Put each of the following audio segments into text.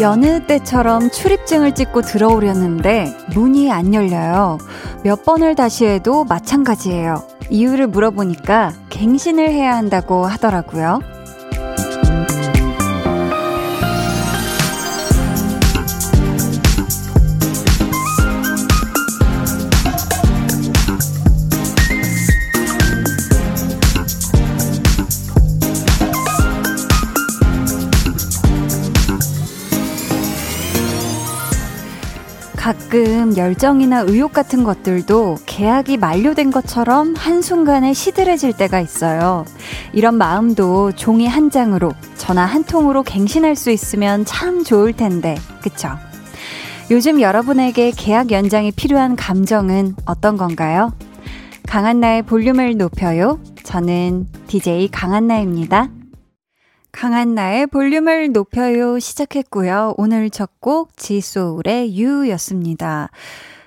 여느 때처럼 출입증을 찍고 들어오려는데 문이 안 열려요. 몇 번을 다시 해도 마찬가지예요. 이유를 물어보니까 갱신을 해야 한다고 하더라고요. 가끔 열정이나 의욕 같은 것들도 계약이 만료된 것처럼 한순간에 시들해질 때가 있어요. 이런 마음도 종이 한 장으로, 전화 한 통으로 갱신할 수 있으면 참 좋을 텐데, 그쵸? 요즘 여러분에게 계약 연장이 필요한 감정은 어떤 건가요? 강한나의 볼륨을 높여요. 저는 DJ 강한나입니다. 강한 나의 볼륨을 높여요 시작했고요. 오늘 첫 곡 지소울의 유였습니다.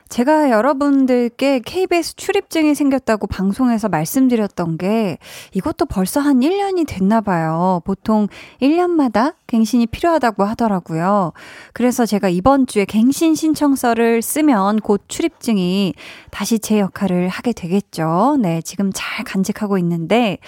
제가 여러분들께 KBS 출입증이 생겼다고 방송에서 말씀드렸던 게 이것도 벌써 한 1년이 됐나 봐요. 보통 1년마다 갱신이 필요하다고 하더라고요. 그래서 제가 이번 주에 갱신 신청서를 쓰면 곧 출입증이 다시 제 역할을 하게 되겠죠. 네, 지금 잘 간직하고 있는데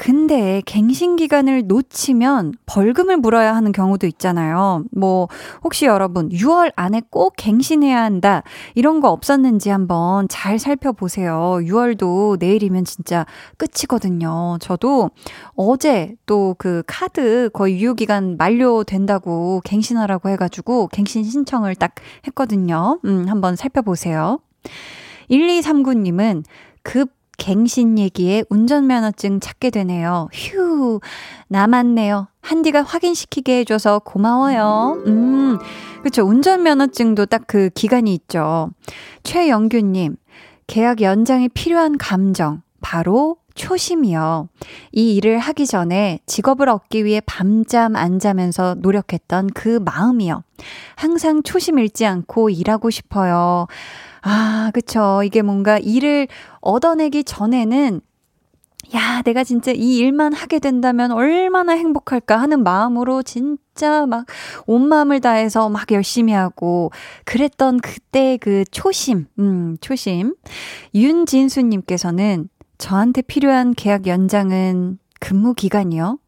근데 갱신 기간을 놓치면 벌금을 물어야 하는 경우도 있잖아요. 뭐 혹시 여러분 6월 안에 꼭 갱신해야 한다 이런 거 없었는지 한번 잘 살펴보세요. 6월도 내일이면 진짜 끝이거든요. 저도 어제 또 그 카드 거의 유효 기간 만료된다고 갱신하라고 해가지고 갱신 신청을 딱 했거든요. 음 한번 살펴보세요. 1239님은 급 갱신 얘기에 운전면허증 찾게 되네요. 휴, 남았네요. 한디가 확인시키게 해줘서 고마워요. 음, 그쵸. 운전면허증도 딱 그 기간이 있죠. 최영규님, 계약 연장이 필요한 감정, 바로 초심이요. 이 일을 하기 전에 직업을 얻기 위해 밤잠 안 자면서 노력했던 그 마음이요. 항상 초심 잃지 않고 일하고 싶어요. 아, 그쵸. 이게 뭔가 일을 얻어내기 전에는 야, 내가 진짜 이 일만 하게 된다면 얼마나 행복할까 하는 마음으로 진짜 막 온 마음을 다해서 막 열심히 하고 그랬던 그때 그 초심, 음, 초심. 윤진수님께서는 저한테 필요한 계약 연장은 근무 기간이요.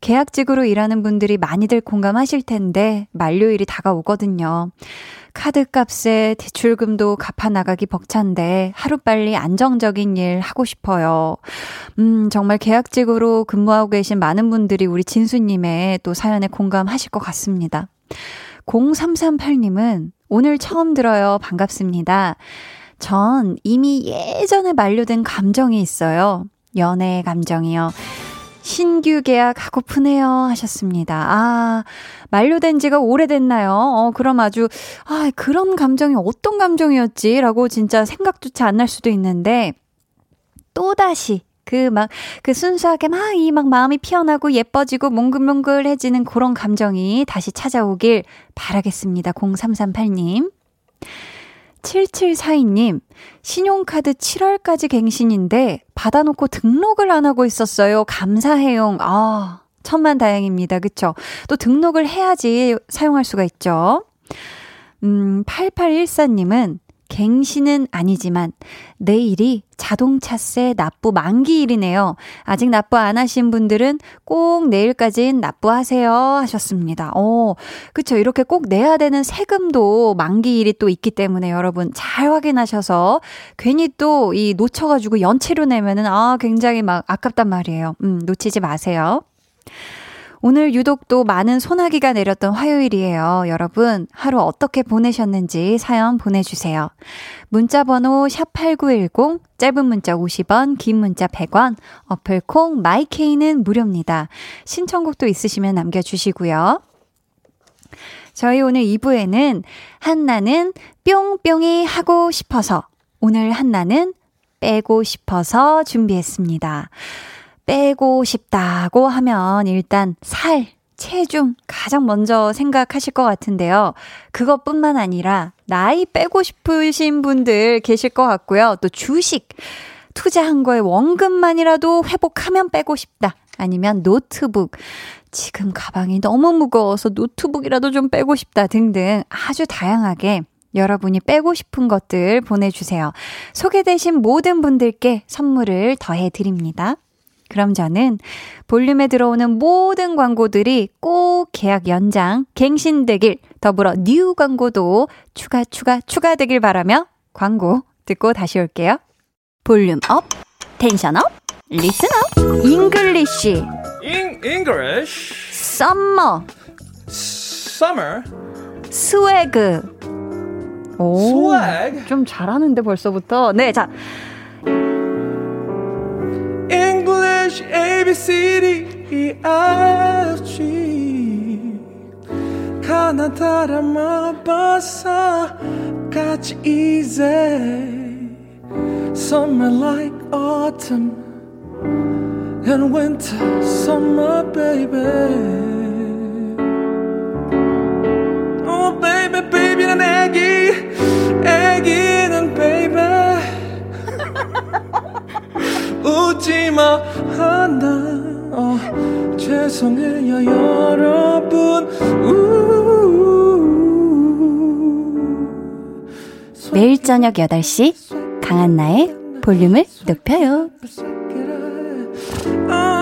계약직으로 일하는 분들이 많이들 공감하실 텐데 만료일이 다가오거든요. 카드 값에 대출금도 갚아 나가기 벅찬데 하루빨리 안정적인 일 하고 싶어요. 음, 정말 계약직으로 근무하고 계신 많은 분들이 우리 진수님의 또 사연에 공감하실 것 같습니다. 0338님은 오늘 처음 들어요. 반갑습니다. 전 이미 예전에 만료된 감정이 있어요. 연애 감정이요. 신규 계약 하고프네요 하셨습니다. 아, 만료된 지가 오래됐나요? 어, 그럼 아주, 아, 그런 감정이 어떤 감정이었지? 라고 진짜 생각조차 안 날 수도 있는데, 또다시 그 막, 그 순수하게 막 이 막 마음이 피어나고 예뻐지고 몽글몽글해지는 그런 감정이 다시 찾아오길 바라겠습니다. 0338님. 7742님, 신용카드 7월까지 갱신인데 받아놓고 등록을 안 하고 있었어요. 감사해요. 아, 천만 다행입니다. 그쵸? 또 등록을 해야지 사용할 수가 있죠. 음, 8814님은 갱신은 아니지만 내일이 자동차세 납부 만기일이네요. 아직 납부 안 하신 분들은 꼭 내일까진 납부하세요 하셨습니다. 어, 그쵸. 이렇게 꼭 내야 되는 세금도 만기일이 또 있기 때문에 여러분 잘 확인하셔서 괜히 또 이 놓쳐가지고 연체로 내면은 아, 굉장히 막 아깝단 말이에요. 음, 놓치지 마세요. 오늘 유독 또 많은 소나기가 내렸던 화요일이에요. 여러분, 하루 어떻게 보내셨는지 사연 보내주세요. 문자번호 샵8910, 짧은 문자 50원, 긴 문자 100원, 어플콩, 마이케이는 무료입니다. 신청곡도 있으시면 남겨주시고요. 저희 오늘 2부에는 한나는 뿅뿅이 하고 싶어서, 오늘 한나는 빼고 싶어서 준비했습니다. 빼고 싶다고 하면 일단 살, 체중 가장 먼저 생각하실 것 같은데요. 그것뿐만 아니라 나이 빼고 싶으신 분들 계실 것 같고요. 또 주식 투자한 거에 원금만이라도 회복하면 빼고 싶다. 아니면 노트북. 지금 가방이 너무 무거워서 노트북이라도 좀 빼고 싶다 등등 아주 다양하게 여러분이 빼고 싶은 것들 보내주세요. 소개되신 모든 분들께 선물을 더해 드립니다. 그럼 저는 볼륨에 들어오는 모든 광고들이 꼭 계약 연장, 갱신되길, 더불어 new 광고도 추가, 추가, 추가되길 바라며 광고 듣고 다시 올게요. volume up, tension up, listen up, English. 잉, English. summer. Summer. 스웨그. 오, Swag. 좀 잘하는데 벌써부터. 네, 자. English A B C D E F G 가나다라마 바사 같이 easy Summer like autumn and winter summer baby Oh baby baby 난 애기 애기는 baby 웃지마. 하나 어, 죄송해요 여러분. 우. 매일 저녁 8시 강한나의 볼륨을 높여요. 아,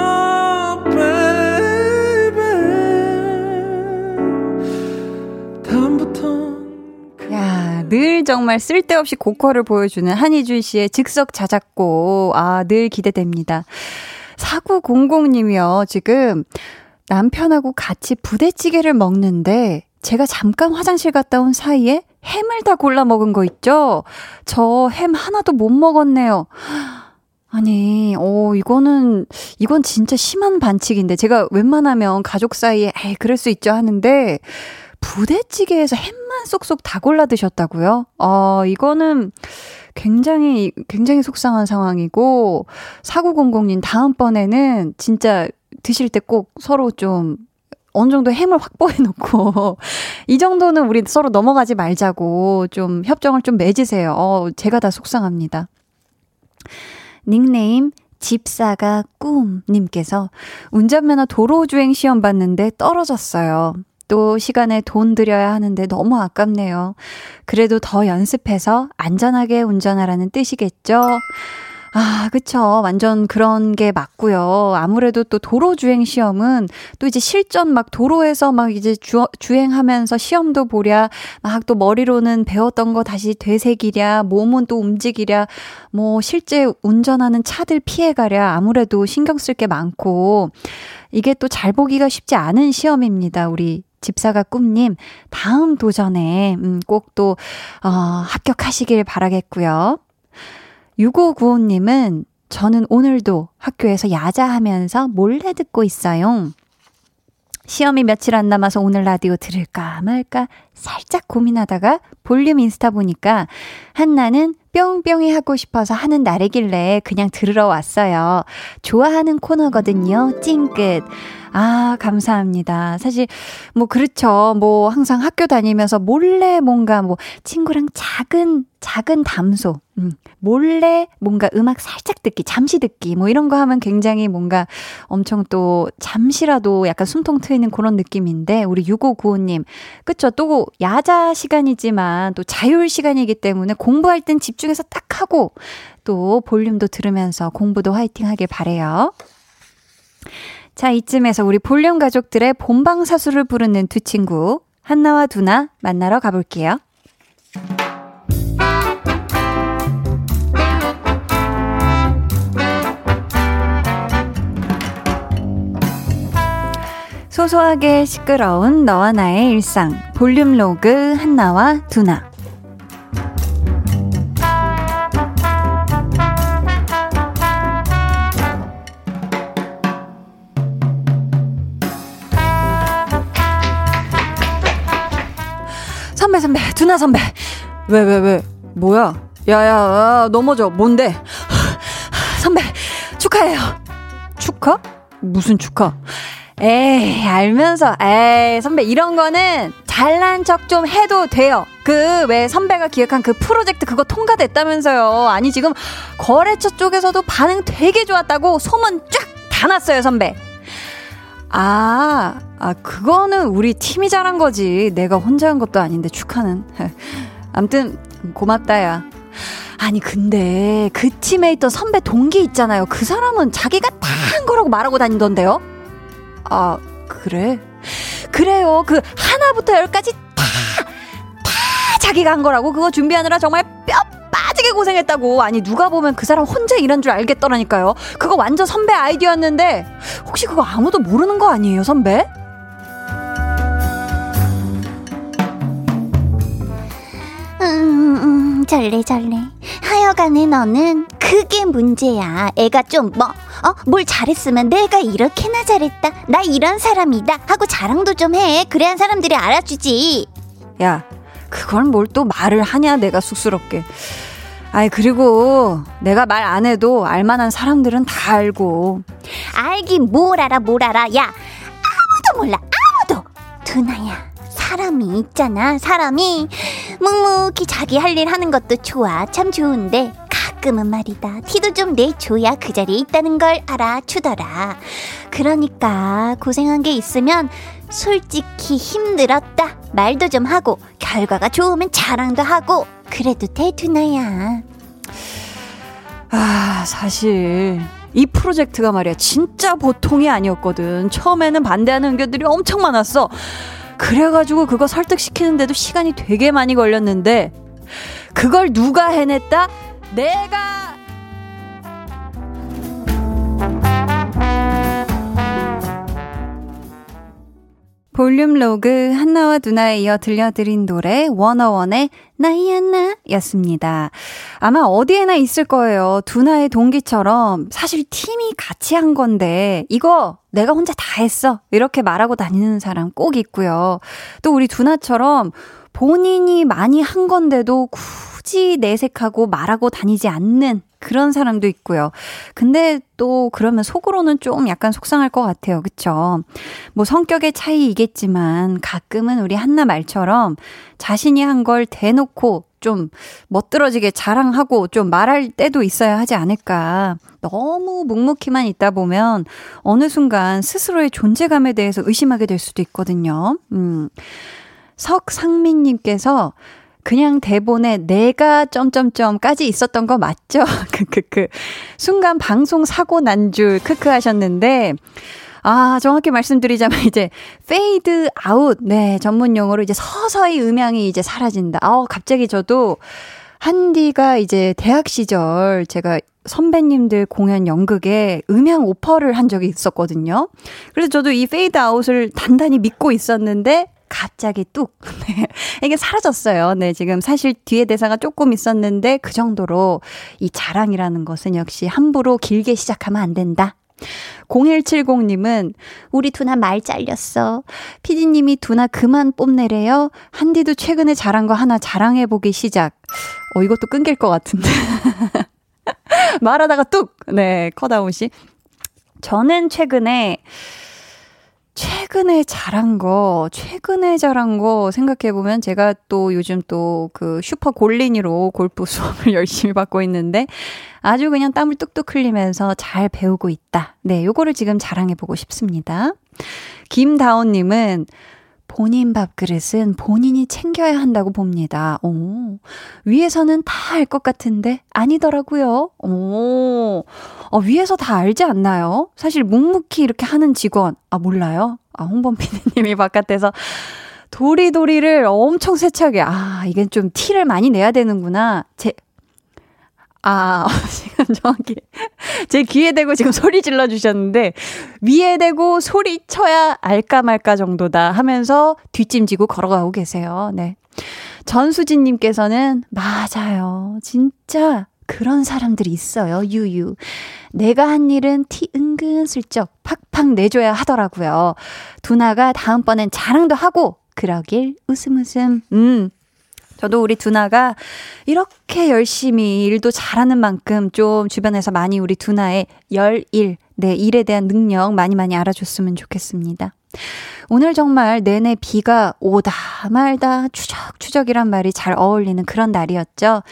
늘 정말 쓸데없이 고퀄을 보여주는 한희준 씨의 즉석 자작곡. 아, 늘 기대됩니다. 4900님이요, 지금 남편하고 같이 부대찌개를 먹는데 제가 잠깐 화장실 갔다 온 사이에 햄을 다 골라 먹은 거 있죠? 저 햄 하나도 못 먹었네요. 아니, 어, 이거는, 이건 진짜 심한 반칙인데, 제가 웬만하면 가족 사이에, 에이, 그럴 수 있죠 하는데, 부대찌개에서 햄만 쏙쏙 다 골라 드셨다고요? 어, 이거는 굉장히, 굉장히 속상한 상황이고, 4900님 다음번에는 진짜 드실 때 꼭 서로 좀 어느 정도 햄을 확보해 놓고, 이 정도는 우리 서로 넘어가지 말자고 좀 협정을 좀 맺으세요. 어, 제가 다 속상합니다. 닉네임 집사가 꿈님께서 운전면허 도로주행 시험 봤는데 떨어졌어요. 또 시간에 돈 들여야 하는데 너무 아깝네요. 그래도 더 연습해서 안전하게 운전하라는 뜻이겠죠? 아, 그쵸. 완전 그런 게 맞고요. 아무래도 또 도로 주행 시험은 또 이제 실전 막 도로에서 막 이제 주, 주행하면서 시험도 보랴, 막 또 머리로는 배웠던 거 다시 되새기랴, 몸은 또 움직이랴, 뭐 실제 운전하는 차들 피해가랴, 아무래도 신경 쓸 게 많고, 이게 또 잘 보기가 쉽지 않은 시험입니다. 우리 집사가 꿈님, 다음 도전에, 음, 꼭 또, 어, 합격하시길 바라겠고요. 6595님은 저는 오늘도 학교에서 야자하면서 몰래 듣고 있어요. 시험이 며칠 안 남아서 오늘 라디오 들을까 말까 살짝 고민하다가 볼륨 인스타 보니까 한나는 뿅뿅이 하고 싶어서 하는 날이길래 그냥 들으러 왔어요. 좋아하는 코너거든요. 찡긋. 아, 감사합니다. 사실, 뭐, 그렇죠. 뭐, 항상 학교 다니면서 몰래 뭔가 뭐, 친구랑 작은, 작은 담소, 음, 몰래 뭔가 음악 살짝 듣기, 잠시 듣기, 뭐, 이런 거 하면 굉장히 뭔가 엄청 또, 잠시라도 약간 숨통 트이는 그런 느낌인데, 우리 6595님. 그쵸. 또, 야자 시간이지만, 또 자율 시간이기 때문에 공부할 땐 집중해서 딱 하고, 또 볼륨도 들으면서 공부도 화이팅 하길 바래요. 자, 이쯤에서 우리 볼륨 가족들의 본방사수를 부르는 두 친구, 한나와 두나 만나러 가볼게요. 소소하게 시끄러운 너와 나의 일상, 볼륨 로그 한나와 두나. 선배 선배 두나 선배. 왜 왜 왜? 뭐야? 야야 넘어져. 뭔데? 선배 축하해요. 축하? 무슨 축하 에이 알면서 에이 선배 이런 거는 잘난 척 좀 해도 돼요 그 왜 선배가 기획한 그 프로젝트 그거 통과됐다면서요 아니 지금 거래처 쪽에서도 반응 되게 좋았다고 소문 쫙 다 났어요 선배 아, 아, 그거는 우리 팀이 잘한 거지. 내가 혼자 한 것도 아닌데 축하는. 암튼, 고맙다, 야. 아니, 근데 그 팀에 있던 선배 동기 있잖아요. 그 사람은 자기가 다 한 거라고 말하고 다니던데요? 아, 그래? 그래요. 그 하나부터 열까지 다, 다 자기가 한 거라고. 그거 준비하느라 정말 뼈 빠지게 고생했다고. 아니, 누가 보면 그 사람 혼자 일한 줄 알겠더라니까요. 그거 완전 선배 아이디어였는데, 혹시 그거 아무도 모르는 거 아니에요, 선배? 절레절레. 하여간에 너는 그게 문제야. 애가 좀 뭐, 어, 뭘 잘했으면 내가 이렇게나 잘했다. 나 이런 사람이다. 하고 자랑도 좀 해. 그래야 사람들이 알아주지. 야, 그걸 뭘 또 말을 하냐, 내가 쑥스럽게. 아이, 그리고 내가 말 안 해도 알만한 사람들은 다 알고. 알긴 뭘 알아, 뭘 알아. 야, 아무도 몰라, 아무도. 두나야, 사람이 있잖아, 사람이. 묵묵히 자기 할 일 하는 것도 좋아, 참 좋은데. 가끔은 말이다. 티도 좀 내줘야 그 자리에 있다는 걸 알아주더라. 그러니까 고생한 게 있으면 솔직히 힘들었다. 말도 좀 하고, 결과가 좋으면 자랑도 하고, 그래도 돼, 두나야. 아, 사실. 이 프로젝트가 말이야, 진짜 보통이 아니었거든. 처음에는 반대하는 의견들이 엄청 많았어. 그래가지고 그거 설득시키는데도 시간이 되게 많이 걸렸는데, 그걸 누가 해냈다? 내가! 볼륨 로그 한나와 누나에 이어 들려드린 노래 워너원의 나이야 나 였습니다. 아마 어디에나 있을 거예요. 두나의 동기처럼 사실 팀이 같이 한 건데 이거 내가 혼자 다 했어. 이렇게 말하고 다니는 사람 꼭 있고요. 또 우리 두나처럼 본인이 많이 한 건데도 굳이 내색하고 말하고 다니지 않는 그런 사람도 있고요. 근데 또 그러면 속으로는 좀 약간 속상할 것 같아요. 그쵸? 뭐 성격의 차이이겠지만 가끔은 우리 한나 말처럼 자신이 한 걸 대놓고 좀 멋들어지게 자랑하고 좀 말할 때도 있어야 하지 않을까. 너무 묵묵히만 있다 보면 어느 순간 스스로의 존재감에 대해서 의심하게 될 수도 있거든요. 음. 석상민님께서 그냥 대본에 내가 점점점까지 있었던 거 맞죠? 크크크. 순간 방송 사고 난 줄 크크 하셨는데 아, 정확히 말씀드리자면 이제 페이드 아웃. 네, 전문 용어로 이제 서서히 음향이 이제 사라진다. 아우, 갑자기 저도 한디가 이제 대학 시절 제가 선배님들 공연 연극에 음향 오퍼를 한 적이 있었거든요. 그래서 저도 이 페이드 아웃을 단단히 믿고 있었는데 갑자기 뚝. 네. 이게 사라졌어요. 네, 지금 사실 뒤에 대사가 조금 있었는데 그 정도로 이 자랑이라는 것은 역시 함부로 길게 시작하면 안 된다. 0170님은 우리 두나 말 잘렸어. 피디님이 두나 그만 뽐내래요. 한디도 최근에 잘한 거 하나 자랑해보기 시작. 어, 이것도 끊길 것 같은데. 말하다가 뚝! 네, 컷아웃이. 저는 최근에 최근에 잘한 거, 최근에 잘한 거 생각해보면 제가 또 요즘 또 그 슈퍼 골린이로 골프 수업을 열심히 받고 있는데 아주 그냥 땀을 뚝뚝 흘리면서 잘 배우고 있다. 네, 요거를 지금 자랑해보고 싶습니다. 김다온님은 본인 밥그릇은 본인이 챙겨야 한다고 봅니다. 오, 위에서는 다 알 것 같은데 아니더라고요. 오, 어, 위에서 다 알지 않나요? 사실 묵묵히 이렇게 하는 직원, 아, 몰라요? 아, 홍범 PD님이 바깥에서 도리도리를 엄청 세차게, 아, 이게 좀 티를 많이 내야 되는구나. 제, 아, 지금 정확히 제 귀에 대고 지금 소리 질러 주셨는데 위에 대고 소리 쳐야 알까 말까 정도다 하면서 뒷짐지고 걸어가고 계세요. 네. 전수진 님께서는 맞아요. 진짜 그런 사람들이 있어요. 유유. 내가 한 일은 티 은근슬쩍 팍팍 내줘야 하더라고요. 두나가 다음번엔 자랑도 하고 그러길 웃음 웃음. 음. 저도 우리 두나가 이렇게 열심히 일도 잘하는 만큼 좀 주변에서 많이 우리 두나의 열일, 네, 일에 대한 능력 많이 많이 알아줬으면 좋겠습니다. 오늘 정말 내내 비가 오다 말다 추적추적이란 말이 잘 어울리는 그런 날이었죠.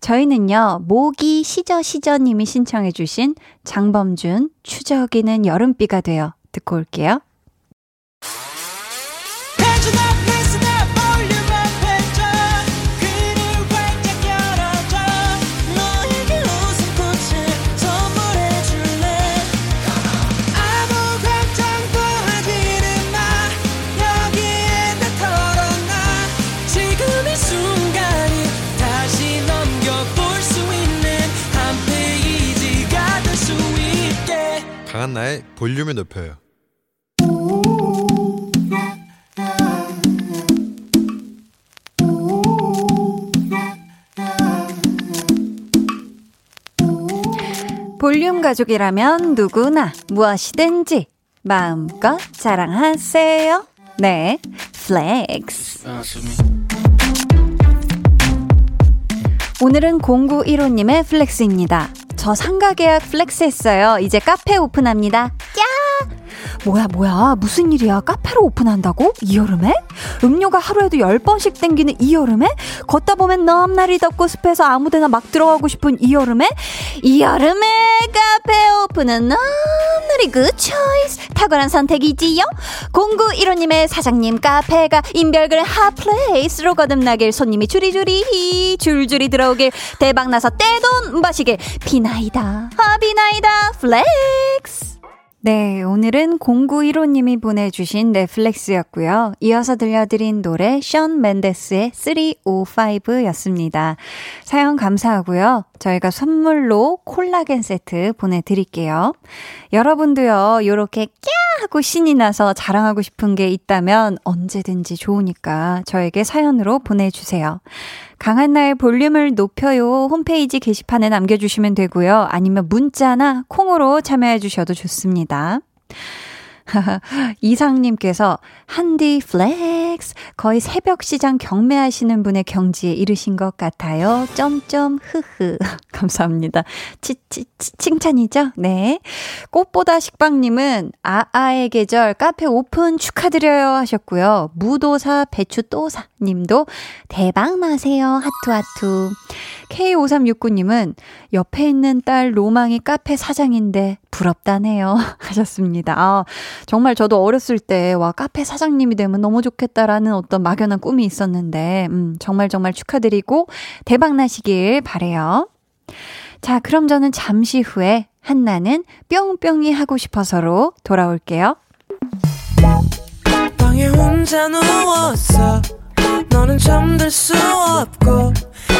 저희는요, 모기 시저시저님이 신청해주신 장범준 추적이는 여름비가 되어 듣고 올게요. 한나의 볼륨을 높여요. 볼륨 가족이라면 누구나 무엇이든지 마음껏 자랑하세요. 네, flex. 오늘은 0915님의 flex입니다. 저 상가 계약 flex 했어요. 이제 카페 오픈합니다. 야! 뭐야, 뭐야. 무슨 일이야. 카페를 오픈한다고? 이 여름에? 음료가 하루에도 10번씩 땡기는 이 여름에? 걷다 보면 넘나리 덥고 습해서 아무 데나 막 들어가고 싶은 이 여름에? 이 여름에 카페 오픈은 넘나리 good choice. 탁월한 선택이지요? 0915님의 사장님 카페가 인별그램 hot place로 거듭나길 손님이 줄이줄이 줄줄이 들어오길 대박나서 떼돈 마시길 비나이다 아 비나이다 flex 네, 오늘은 0915님이 보내주신 네, flex였고요. 이어서 들려드린 노래 션 맨데스의 305였습니다. 사연 감사하고요. 저희가 선물로 콜라겐 세트 보내드릴게요. 여러분도요, 요렇게 꺄! 하고 신이 나서 자랑하고 싶은 게 있다면 언제든지 좋으니까 저에게 사연으로 보내주세요. 강한나의 볼륨을 높여요 홈페이지 게시판에 남겨주시면 되고요. 아니면 문자나 콩으로 참여해 주셔도 좋습니다. 이상님께서 한디 flex 거의 새벽 시장 경매하시는 분의 경지에 이르신 것 같아요. 점점 흐흐 감사합니다. 치치 칭찬이죠? 네. 꽃보다 식빵님은 아아의 계절 카페 오픈 축하드려요 하셨고요. 무도사 배추도사님도 대박 나세요 하투 하투. K5369님은 옆에 있는 딸 로망이 카페 사장인데 부럽다네요. 하셨습니다. 아, 정말 저도 어렸을 때, 와, 카페 사장님이 되면 너무 좋겠다라는 어떤 막연한 꿈이 있었는데, 음, 정말 정말 축하드리고 대박 나시길 바래요. 자, 그럼 저는 잠시 후에 한나는 뿅뿅이 하고 싶어서로 돌아올게요. 방에 혼자 누웠어 너는 잠들 수 없고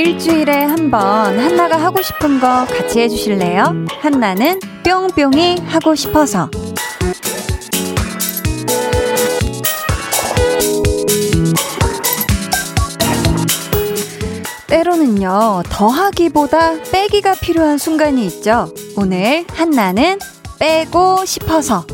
일주일에 한 번 한나가 하고 싶은 거 같이 해주실래요? 한나는 뿅뿅이 하고 싶어서. 때로는요, 더하기보다 빼기가 필요한 순간이 있죠. 오늘 한나는 빼고 싶어서.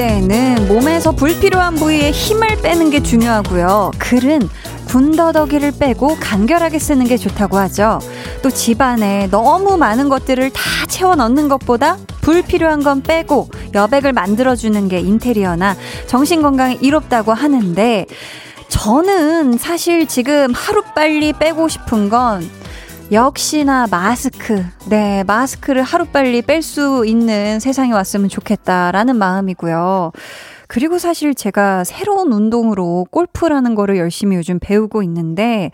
때에는 몸에서 불필요한 부위에 힘을 빼는 게 중요하고요. 글은 군더더기를 빼고 간결하게 쓰는 게 좋다고 하죠. 또 집안에 너무 많은 것들을 다 채워 넣는 것보다 불필요한 건 빼고 여백을 만들어주는 게 인테리어나 정신건강에 이롭다고 하는데 저는 사실 지금 하루빨리 빼고 싶은 건 역시나 마스크. 네, 마스크를 하루빨리 뺄 수 있는 세상이 왔으면 좋겠다라는 마음이고요. 그리고 사실 제가 새로운 운동으로 골프라는 거를 열심히 요즘 배우고 있는데,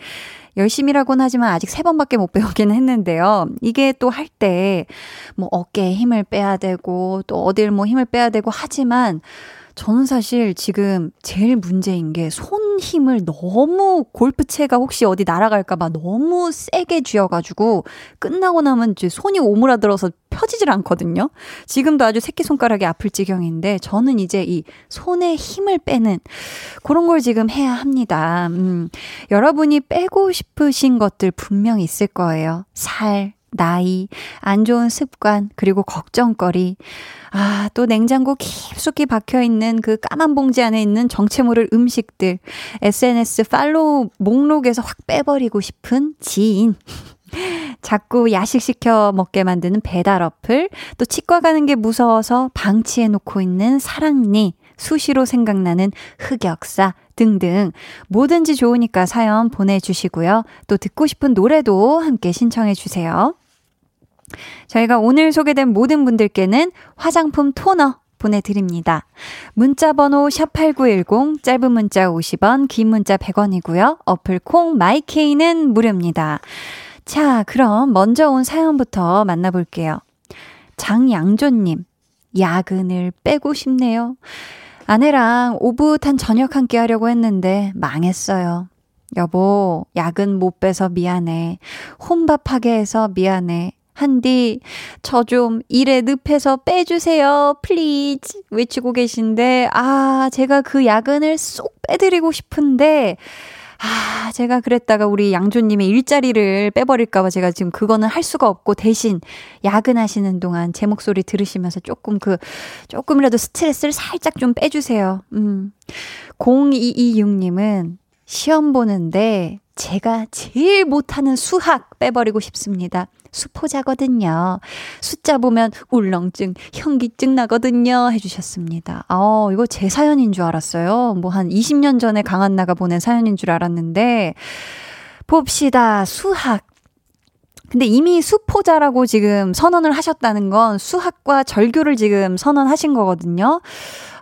열심히라고는 하지만 아직 세 번밖에 못 배우긴 했는데요. 이게 또 할 때, 뭐 어깨에 힘을 빼야 되고, 또 어딜 뭐 힘을 빼야 되고 하지만, 저는 사실 지금 제일 문제인 게 손 힘을 너무 골프채가 혹시 어디 날아갈까봐 너무 세게 쥐어가지고 끝나고 나면 이제 손이 오므라들어서 펴지질 않거든요. 지금도 아주 새끼손가락이 아플 지경인데 저는 이제 이 손에 힘을 빼는 그런 걸 지금 해야 합니다. 음, 여러분이 빼고 싶으신 것들 분명 있을 거예요. 살, 나이, 안 좋은 습관, 그리고 걱정거리. 아, 또 냉장고 깊숙이 박혀 있는 그 까만 봉지 안에 있는 정체 모를 음식들. SNS 팔로우 목록에서 확 빼버리고 싶은 지인. 자꾸 야식 시켜 먹게 만드는 배달 어플, 또 치과 가는 게 무서워서 방치해 놓고 있는 사랑니, 수시로 생각나는 흑역사 등등 뭐든지 좋으니까 사연 보내주시고요. 또 듣고 싶은 노래도 함께 신청해 주세요. 저희가 오늘 소개된 모든 분들께는 화장품 토너 보내드립니다. 문자 번호 샵8910, 짧은 문자 50원, 긴 문자 100원이고요. 어플 콩 마이케이는 무료입니다. 자, 그럼 먼저 온 사연부터 만나볼게요. 장양조님, 야근을 빼고 싶네요. 아내랑 오붓한 저녁 함께 하려고 했는데 망했어요. 여보, 야근 못 빼서 미안해. 혼밥하게 해서 미안해. 한디, 저 좀 일에 늪에서 빼주세요. please. 외치고 계신데, 아, 제가 그 야근을 쏙 빼드리고 싶은데, 아, 제가 그랬다가 우리 양조님의 일자리를 빼버릴까봐 제가 지금 그거는 할 수가 없고 대신 야근하시는 동안 제 목소리 들으시면서 조금 그, 조금이라도 스트레스를 살짝 좀 빼주세요. 음. 0226님은 시험 보는데 제가 제일 못하는 수학 빼버리고 싶습니다. 수포자거든요. 숫자 보면 울렁증, 현기증 나거든요. 해주셨습니다. 어, 이거 제 사연인 줄 알았어요. 뭐 한 20년 전에 강한나가 보낸 사연인 줄 알았는데, 봅시다. 수학. 근데 이미 수포자라고 지금 선언을 하셨다는 건 수학과 절교를 지금 선언하신 거거든요.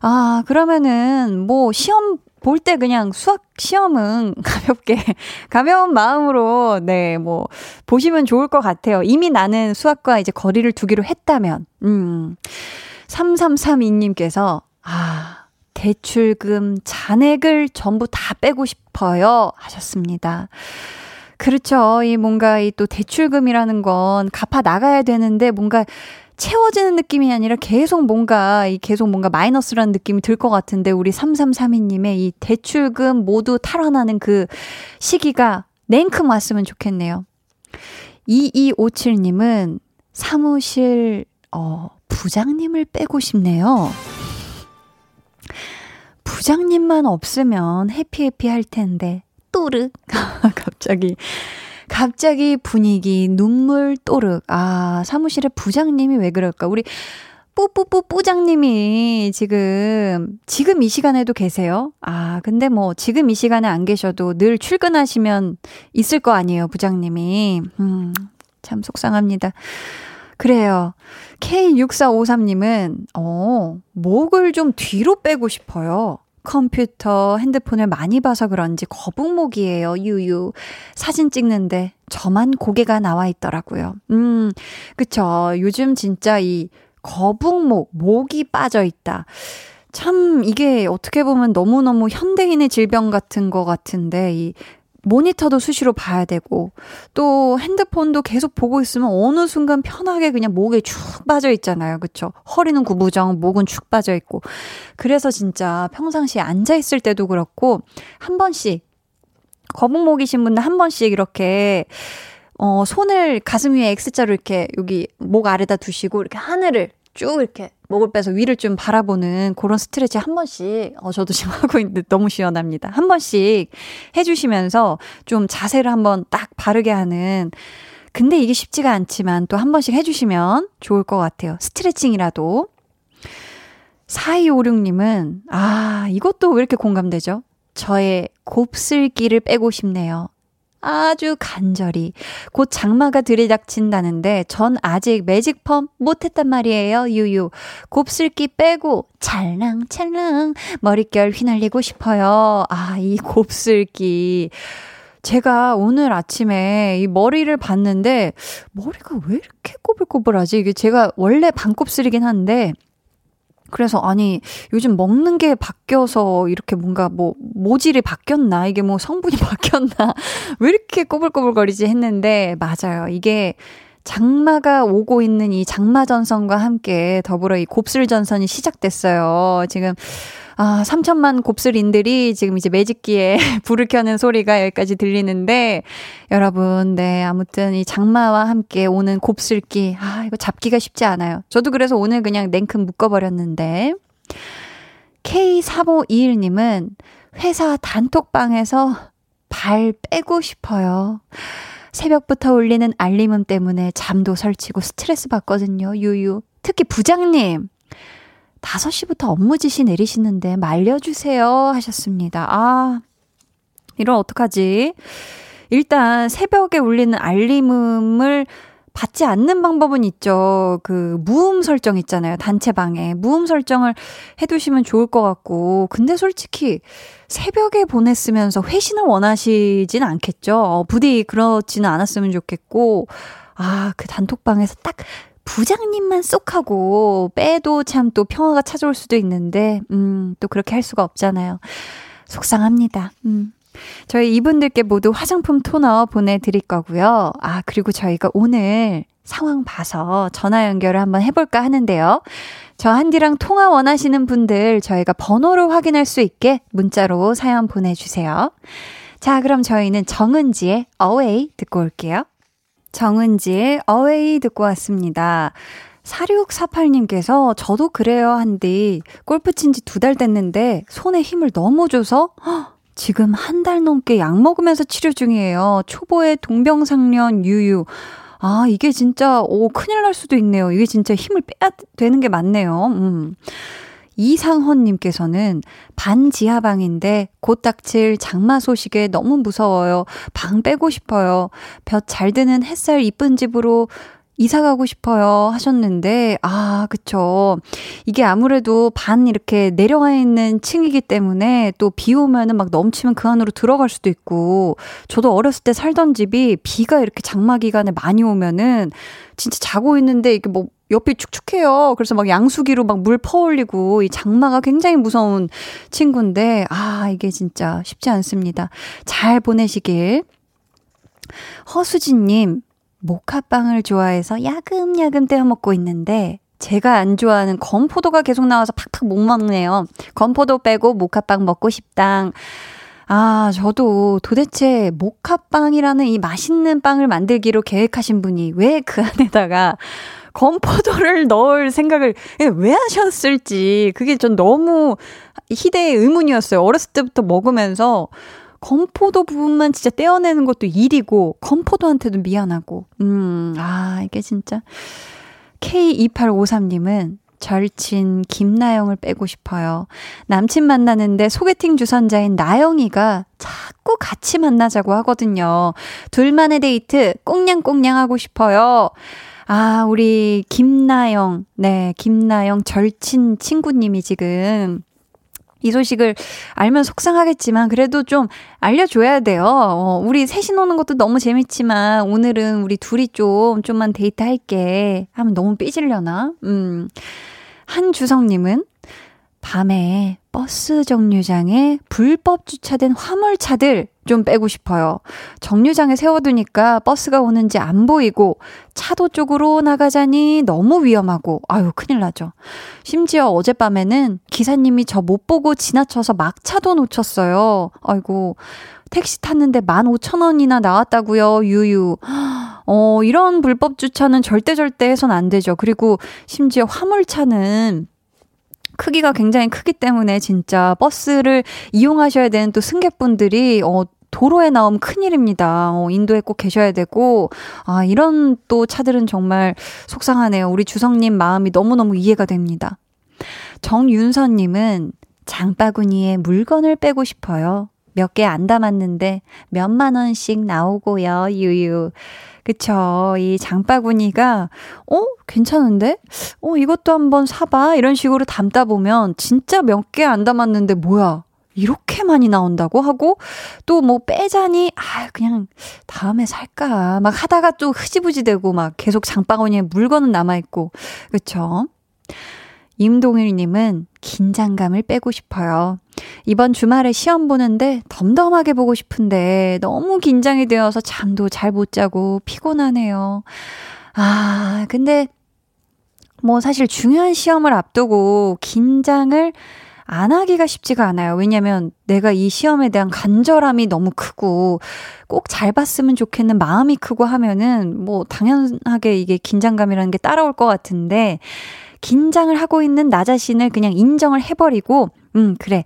아, 그러면은 뭐 시험 볼 때 그냥 수학 시험은 가볍게, 가벼운 마음으로, 네, 뭐, 보시면 좋을 것 같아요. 이미 나는 수학과 이제 거리를 두기로 했다면, 음. 3332님께서, 아, 대출금, 잔액을 전부 다 빼고 싶어요. 하셨습니다. 그렇죠. 이 뭔가 이 또 대출금이라는 건 갚아 나가야 되는데 뭔가 채워지는 느낌이 아니라 계속 뭔가, 이 계속 뭔가 마이너스라는 느낌이 들 것 같은데, 우리 3332님의 이 대출금 모두 탈환하는 그 시기가 냉큼 왔으면 좋겠네요. 2257님은 사무실, 어, 부장님을 빼고 싶네요. 부장님만 없으면 해피해피 할 텐데, 또르. 갑자기 갑자기 분위기, 눈물 또륵. 아, 사무실에 부장님이 왜 그럴까? 우리 뿌뿌뿌 뿌장님이 지금, 지금 이 시간에도 계세요? 아, 근데 뭐, 지금 이 시간에 안 계셔도 늘 출근하시면 있을 거 아니에요, 부장님이. 음, 참 속상합니다. 그래요. K6453님은, 어, 목을 좀 뒤로 빼고 싶어요. 컴퓨터, 핸드폰을 많이 봐서 그런지 거북목이에요, 유유. 사진 찍는데 저만 고개가 나와 있더라고요. 음, 그쵸. 요즘 진짜 이 거북목, 목이 빠져 있다. 참, 이게 어떻게 보면 너무너무 현대인의 질병 같은 거 같은데, 이 모니터도 수시로 봐야 되고 또 핸드폰도 계속 보고 있으면 어느 순간 편하게 그냥 목에 축 빠져 있잖아요. 그쵸? 허리는 구부정, 목은 축 빠져 있고. 그래서 진짜 평상시에 앉아 있을 때도 그렇고 한 번씩 거북목이신 분들 한 번씩 이렇게 어 손을 가슴 위에 X자로 이렇게 여기 목 아래다 두시고 이렇게 하늘을 쭉 이렇게 목을 빼서 위를 좀 바라보는 그런 스트레치 한 번씩, 어, 저도 지금 하고 있는데 너무 시원합니다. 한 번씩 해주시면서 좀 자세를 한번 딱 바르게 하는, 근데 이게 쉽지가 않지만 또 한 번씩 해주시면 좋을 것 같아요. 스트레칭이라도. 4256님은, 아, 이것도 왜 이렇게 공감되죠? 저의 곱슬기를 빼고 싶네요. 아주 간절히 곧 장마가 들이닥친다는데 전 아직 매직펌 못했단 말이에요. 유유. 곱슬기 빼고 찰랑찰랑 머릿결 휘날리고 싶어요. 아, 이 곱슬기. 제가 오늘 아침에 이 머리를 봤는데 머리가 왜 이렇게 꼬불꼬불하지? 이게 제가 원래 반곱슬이긴 한데 그래서 아니 요즘 먹는 게 바뀌어서 이렇게 뭔가 뭐 모질이 바뀌었나? 이게 뭐 성분이 바뀌었나? 왜 이렇게 꼬불꼬불거리지 했는데 맞아요. 이게 장마가 오고 있는 이 장마 전선과 함께 더불어 이 곱슬 전선이 시작됐어요 지금 아, 3천만 곱슬인들이 지금 이제 매직기에 불을 켜는 소리가 여기까지 들리는데, 여러분, 네, 아무튼 이 장마와 함께 오는 곱슬기, 아, 이거 잡기가 쉽지 않아요. 저도 그래서 오늘 그냥 냉큼 묶어버렸는데, K3521님은 회사 단톡방에서 발 빼고 싶어요. 새벽부터 울리는 알림음 때문에 잠도 설치고 스트레스 받거든요, 유유. 특히 부장님. 5시부터 업무 지시 내리시는데 말려주세요 하셨습니다. 아, 이런 어떡하지? 일단 새벽에 울리는 알림음을 받지 않는 방법은 있죠. 그 무음 설정 있잖아요. 단체방에. 무음 설정을 해두시면 좋을 것 같고. 근데 솔직히 새벽에 보냈으면서 회신을 원하시진 않겠죠. 어, 부디 그렇지는 않았으면 좋겠고. 아, 그 단톡방에서 딱 부장님만 쏙 하고 빼도 참 또 평화가 찾아올 수도 있는데, 음, 또 그렇게 할 수가 없잖아요. 속상합니다. 음. 저희 이분들께 모두 화장품 토너 보내드릴 거고요. 아, 그리고 저희가 오늘 상황 봐서 전화 연결을 한번 해볼까 하는데요. 저 한디랑 통화 원하시는 분들 저희가 번호를 확인할 수 있게 문자로 사연 보내주세요. 자, 그럼 저희는 정은지의 Away 듣고 올게요. 정은지의 Away 듣고 왔습니다. 4648님께서 저도 그래요 한디 골프 친 지 두 달 됐는데 손에 힘을 너무 줘서 허, 지금 한 달 넘게 약 먹으면서 치료 중이에요. 초보의 동병상련 유유. 아, 이게 진짜, 오, 큰일 날 수도 있네요. 이게 진짜 힘을 빼야 되는 게 맞네요. 음. 이상헌님께서는 반지하방인데 곧 닥칠 장마 소식에 너무 무서워요. 방 빼고 싶어요. 볕 잘 드는 햇살 이쁜 집으로 이사 가고 싶어요 하셨는데, 아, 그쵸. 이게 아무래도 반 이렇게 내려와 있는 층이기 때문에 또 비 오면은 막 넘치면 그 안으로 들어갈 수도 있고, 저도 어렸을 때 살던 집이 비가 이렇게 장마 기간에 많이 오면은 진짜 자고 있는데 이게 뭐 옆이 축축해요. 그래서 막 양수기로 막 물 퍼올리고 이 장마가 굉장히 무서운 친구인데, 아, 이게 진짜 쉽지 않습니다. 잘 보내시길. 허수진님, 모카빵을 좋아해서 야금야금 떼어 먹고 있는데 제가 안 좋아하는 건포도가 계속 나와서 팍팍 못 먹네요. 건포도 빼고 모카빵 먹고 싶당. 아, 저도 도대체 모카빵이라는 이 맛있는 빵을 만들기로 계획하신 분이 왜 그 안에다가 건포도를 넣을 생각을 왜 하셨을지 그게 전 너무 희대의 의문이었어요. 어렸을 때부터 먹으면서 건포도 부분만 진짜 떼어내는 것도 일이고, 건포도한테도 미안하고, 음, 아, 이게 진짜. K2853님은 절친 김나영을 빼고 싶어요. 남친 만나는데 소개팅 주선자인 나영이가 자꾸 같이 만나자고 하거든요. 둘만의 데이트 꽁냥꽁냥 하고 싶어요. 아, 우리 김나영, 네, 김나영 절친 친구님이 지금 이 소식을 알면 속상하겠지만 그래도 좀 알려줘야 돼요. 어, 우리 셋이 노는 것도 너무 재밌지만 오늘은 우리 둘이 좀 좀만 데이트 할게 하면 너무 삐질려나? 음. 한주성님은 밤에 버스 정류장에 불법 주차된 화물차들 좀 빼고 싶어요. 정류장에 세워두니까 버스가 오는지 안 보이고 차도 쪽으로 나가자니 너무 위험하고 아유 큰일 나죠. 심지어 어젯밤에는 기사님이 저 못 보고 지나쳐서 막차도 놓쳤어요. 아이고 택시 탔는데 15,000원이나 나왔다고요. 유유. 어, 이런 불법 주차는 절대 절대 해선 안 되죠. 그리고 심지어 화물차는 크기가 굉장히 크기 때문에 진짜 버스를 이용하셔야 되는 또 승객분들이 어 도로에 나오면 큰일입니다. 어, 인도에 꼭 계셔야 되고, 아, 이런 또 차들은 정말 속상하네요. 우리 주성님 마음이 너무너무 이해가 됩니다. 정윤서님은 장바구니에 물건을 빼고 싶어요. 몇 개 안 담았는데 몇만 원씩 나오고요, 유유. 그쵸. 이 장바구니가, 어? 괜찮은데? 어, 이것도 한번 사봐. 이런 식으로 담다 보면 진짜 몇 개 안 담았는데 뭐야. 이렇게 많이 나온다고 하고 또 뭐 빼자니 아 그냥 다음에 살까 막 하다가 또 흐지부지 되고 막 계속 장바구니에 물건은 남아 있고 그렇죠. 임동일 님은 긴장감을 빼고 싶어요. 이번 주말에 시험 보는데 덤덤하게 보고 싶은데 너무 긴장이 되어서 잠도 잘 못 자고 피곤하네요. 아, 근데 뭐 사실 중요한 시험을 앞두고 긴장을 안 하기가 쉽지가 않아요. 왜냐면 내가 이 시험에 대한 간절함이 너무 크고 꼭 잘 봤으면 좋겠는 마음이 크고 하면은 뭐 당연하게 이게 긴장감이라는 게 따라올 것 같은데 긴장을 하고 있는 나 자신을 그냥 인정을 해버리고 음, 그래.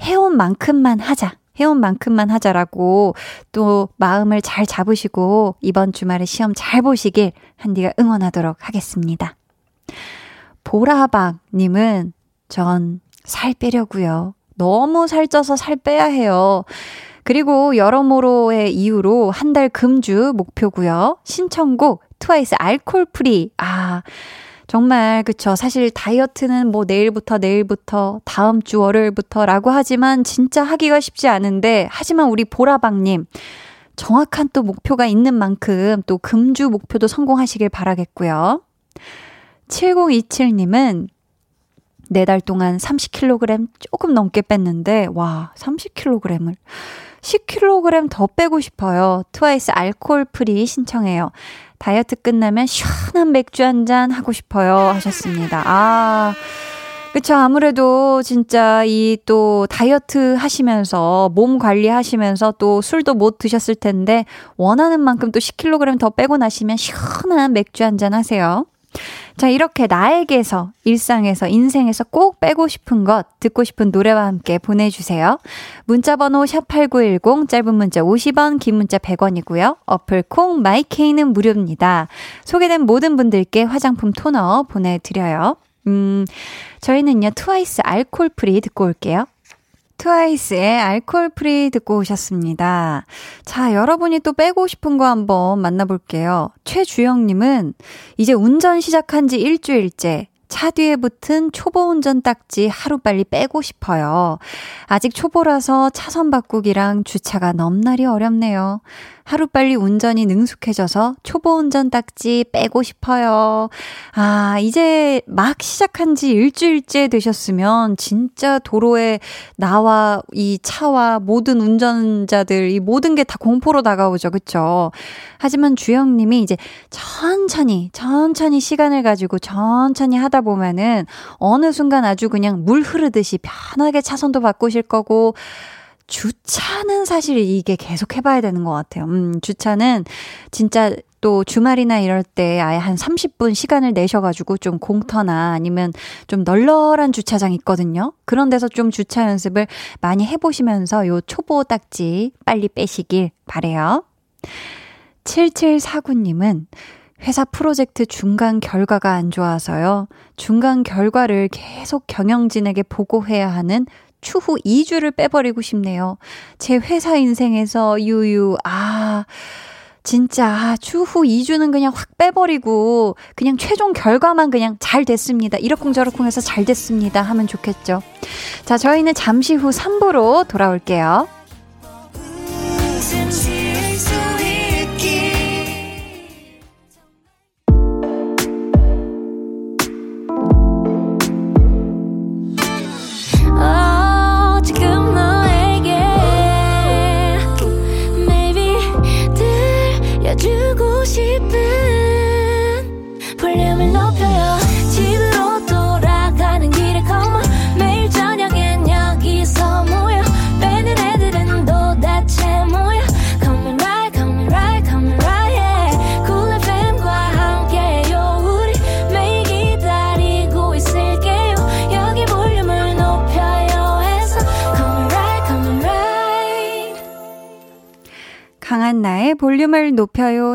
해온 만큼만 하자. 해온 만큼만 하자라고 또 마음을 잘 잡으시고 이번 주말에 시험 잘 보시길 한디가 응원하도록 하겠습니다. 보라박님은 전 살 빼려고요. 너무 살쪄서 살 빼야 해요. 그리고 여러모로의 이유로 한 달 금주 목표고요. 신청곡 트와이스 Alcohol-Free. 아, 정말 그쵸. 사실 다이어트는 뭐 내일부터 내일부터 다음 주 월요일부터라고 하지만 진짜 하기가 쉽지 않은데 하지만 우리 보라방님 정확한 또 목표가 있는 만큼 또 금주 목표도 성공하시길 바라겠고요. 7027님은 네달 동안 30kg 조금 넘게 뺐는데, 와, 30kg을. 10kg 더 빼고 싶어요. 트와이스 Alcohol-Free 신청해요. 다이어트 끝나면 시원한 맥주 한 잔 하고 싶어요. 하셨습니다. 아. 그쵸. 아무래도 진짜 이 또 다이어트 하시면서 몸 관리하시면서 또 술도 못 드셨을 텐데 원하는 만큼 또 10kg 더 빼고 나시면 시원한 맥주 한 잔 하세요. 자, 이렇게 나에게서, 일상에서, 인생에서 꼭 빼고 싶은 것, 듣고 싶은 노래와 함께 보내주세요. 문자번호 샵8910, 짧은 문자 50원, 긴 문자 100원이고요. 어플 콩, 마이케이는 무료입니다. 소개된 모든 분들께 화장품 토너 보내드려요. 음, 저희는요, 트와이스 Alcohol-Free 듣고 올게요. 트와이스의 Alcohol-Free 듣고 오셨습니다. 자, 여러분이 또 빼고 싶은 거 한번 만나볼게요. 최주영님은 이제 운전 시작한 지 일주일째. 차 뒤에 붙은 초보 운전 딱지 하루빨리 빼고 싶어요. 아직 초보라서 차선 바꾸기랑 주차가 넘나리 어렵네요. 하루빨리 운전이 능숙해져서 초보 운전 딱지 빼고 싶어요. 아, 이제 막 시작한 지 일주일째 되셨으면 진짜 도로에 나와 이 차와 모든 운전자들 이 모든 게 다 공포로 다가오죠. 그쵸? 하지만 주영 님이 이제 천천히, 천천히 시간을 가지고 천천히 하다 보면은 어느 순간 아주 그냥 물 흐르듯이 편하게 차선도 바꾸실 거고 주차는 사실 이게 계속 해봐야 되는 것 같아요. 음, 주차는 진짜 또 주말이나 이럴 때 아예 한 30분 시간을 내셔가지고 좀 공터나 아니면 좀 널널한 주차장 있거든요. 그런 데서 좀 주차 연습을 많이 해보시면서 요 초보 딱지 빨리 빼시길 바래요. 7749님은 회사 프로젝트 중간 결과가 안 좋아서요. 중간 결과를 계속 경영진에게 보고해야 하는 추후 2주를 빼버리고 싶네요. 제 회사 인생에서 유유, 아, 진짜, 아, 추후 2주는 그냥 확 빼버리고, 그냥 최종 결과만 그냥 잘 됐습니다. 이러쿵저러쿵 해서 잘 됐습니다. 하면 좋겠죠. 자, 저희는 잠시 후 3부로 돌아올게요.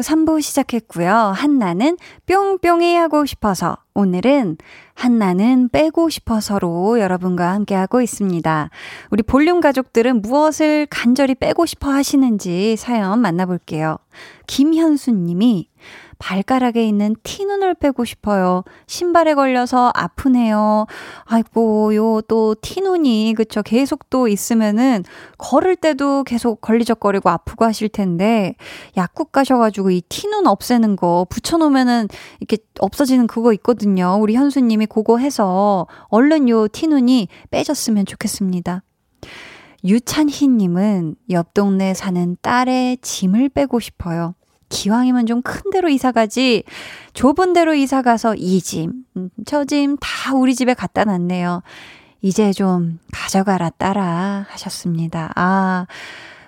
높여요 3부 시작했고요. 한나는 뿅뿅이 하고 싶어서 오늘은 한나는 빼고 싶어서로 여러분과 함께하고 있습니다. 우리 볼륨 가족들은 무엇을 간절히 빼고 싶어 하시는지 사연 만나볼게요. 김현수 님이 발가락에 있는 티눈을 빼고 싶어요. 신발에 걸려서 아프네요. 아이고, 요 또 티눈이, 그쵸. 계속 또 있으면은 걸을 때도 계속 걸리적거리고 아프고 하실 텐데, 약국 가셔가지고 이 티눈 없애는 거 붙여놓으면은 이렇게 없어지는 그거 있거든요. 우리 현수님이 그거 해서 얼른 요 티눈이 빼졌으면 좋겠습니다. 유찬희님은 옆 동네 사는 딸의 짐을 빼고 싶어요. 기왕이면 좀 큰 데로 이사 가지 좁은 데로 이사 가서 이 짐, 음, 저짐 다 우리 집에 갖다 놨네요. 이제 좀 가져가라 따라 하셨습니다. 아,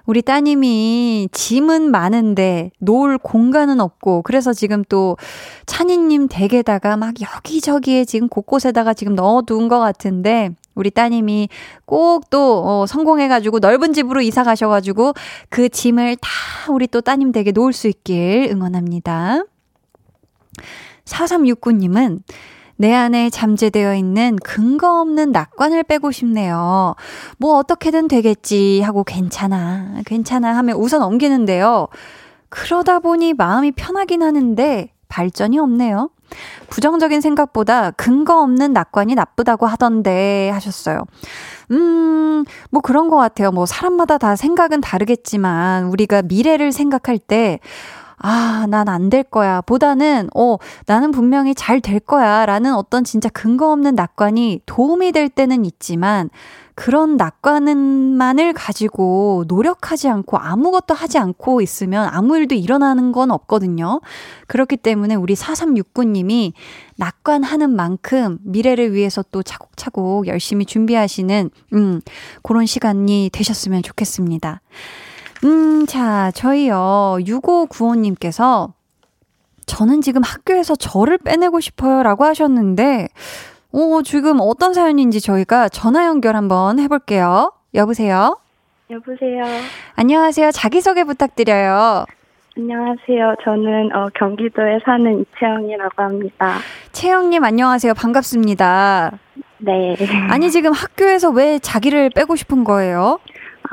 우리 따님이 짐은 많은데 놓을 공간은 없고 그래서 지금 또 찬이님 댁에다가 막 여기저기에 지금 곳곳에다가 지금 넣어둔 것 같은데 우리 따님이 꼭 또 어, 성공해가지고 넓은 집으로 이사 가셔가지고 그 짐을 다 우리 또 따님 댁에 놓을 수 있길 응원합니다. 4369님은 내 안에 잠재되어 있는 근거 없는 낙관을 빼고 싶네요. 뭐 어떻게든 되겠지 하고 괜찮아, 괜찮아 하면 웃어 넘기는데요. 그러다 보니 마음이 편하긴 하는데 발전이 없네요. 부정적인 생각보다 근거 없는 낙관이 나쁘다고 하던데 하셨어요. 음, 뭐 그런 것 같아요. 뭐 사람마다 다 생각은 다르겠지만 우리가 미래를 생각할 때 아, 난 안 될 거야. 보다는, 어, 나는 분명히 잘 될 거야. 라는 어떤 진짜 근거 없는 낙관이 도움이 될 때는 있지만, 그런 낙관만을 가지고 노력하지 않고 아무것도 하지 않고 있으면 아무 일도 일어나는 건 없거든요. 그렇기 때문에 우리 4369님이 낙관하는 만큼 미래를 위해서 또 차곡차곡 열심히 준비하시는, 음, 그런 시간이 되셨으면 좋겠습니다. 음, 자, 저희요, 6595님께서 저는 지금 학교에서 저를 빼내고 싶어요 라고 하셨는데, 오, 지금 어떤 사연인지 저희가 전화 연결 한번 해볼게요. 여보세요? 여보세요. 안녕하세요. 자기소개 부탁드려요. 안녕하세요. 저는 어, 경기도에 사는 이채영이라고 합니다. 채영님 안녕하세요. 반갑습니다. 네. 아니 지금 학교에서 왜 자기를 빼고 싶은 거예요?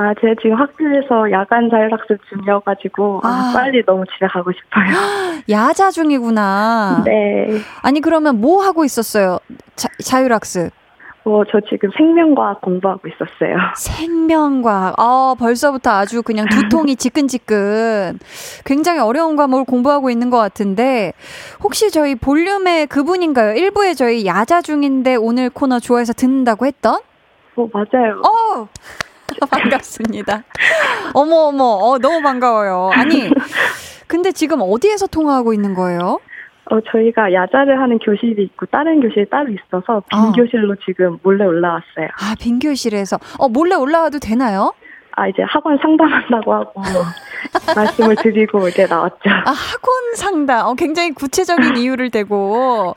아, 제가 지금 학교에서 야간 자율학습 중이어가지고, 아, 아. 빨리 너무 집에 가고 싶어요. 야자 중이구나. 네. 아니 그러면 뭐 하고 있었어요? 자, 자율학습. 뭐, 저 지금 생명과학 공부하고 있었어요. 생명과학. 아, 벌써부터 아주 그냥 두통이 지끈지끈. 굉장히 어려운 과목을 공부하고 있는 것 같은데, 혹시 저희 볼륨의 그분인가요? 일부에 저희 야자 중인데 오늘 코너 좋아해서 듣는다고 했던? 어, 맞아요. 어! 반갑습니다. 어머, 어머, 어, 너무 반가워요. 아니, 근데 지금 어디에서 통화하고 있는 거예요? 어, 저희가 야자를 하는 교실이 있고, 다른 교실이 따로 있어서, 빈 어. 교실로 지금 몰래 올라왔어요. 아, 빈 교실에서. 어, 몰래 올라와도 되나요? 아, 이제 학원 상담한다고 하고, 말씀을 드리고 이제 나왔죠. 아, 학원 상담. 어, 굉장히 구체적인 이유를 대고.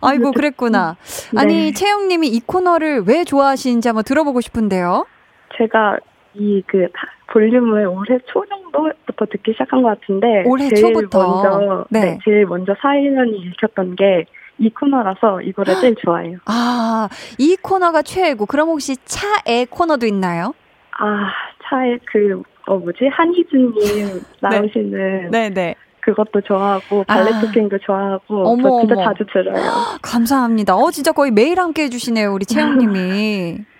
아이고, 그랬구나. 아니, 네. 채영님이 이 코너를 왜 좋아하시는지 한번 들어보고 싶은데요. 제가 이 그 볼륨을 올해 초 정도부터 듣기 시작한 것 같은데 올해 제일 초부터? 먼저 네. 네. 제일 먼저 사연이 읽혔던 게 이 코너라서 이거를 제일 좋아해요. 아, 이 코너가 최애고, 그럼 혹시 차애 코너도 있나요? 아 차에 그어 뭐지 한희준님 나오시는 네 네. 그것도 좋아하고 발레 아. 토킹도 좋아하고 어머, 저 진짜 어머. 자주 들어요. 감사합니다. 어, 진짜 거의 매일 함께 해주시네요, 우리 채영님이.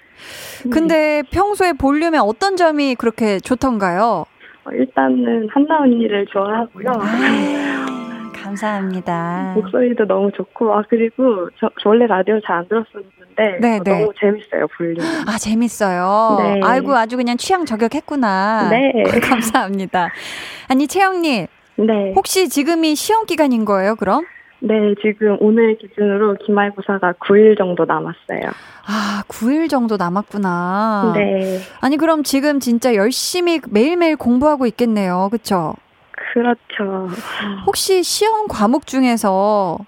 근데 평소에 볼륨에 어떤 점이 그렇게 좋던가요? 어, 일단은 한나 언니를 좋아하고요. 아, 감사합니다. 목소리도 너무 좋고 아 그리고 저, 저 원래 라디오 잘 안 들었었는데 네, 어, 네. 너무 재밌어요 볼륨. 아, 재밌어요. 네. 아이고, 아주 그냥 취향 저격했구나. 네. 감사합니다. 아니, 채영님, 네. 혹시 지금이 시험 기간인 거예요, 그럼? 네, 지금 오늘 기준으로 기말고사가 9일 정도 남았어요. 아, 9일 정도 남았구나. 네, 아니, 그럼 지금 진짜 열심히 매일매일 공부하고 있겠네요. 그쵸? 그렇죠. 혹시 시험 과목 중에서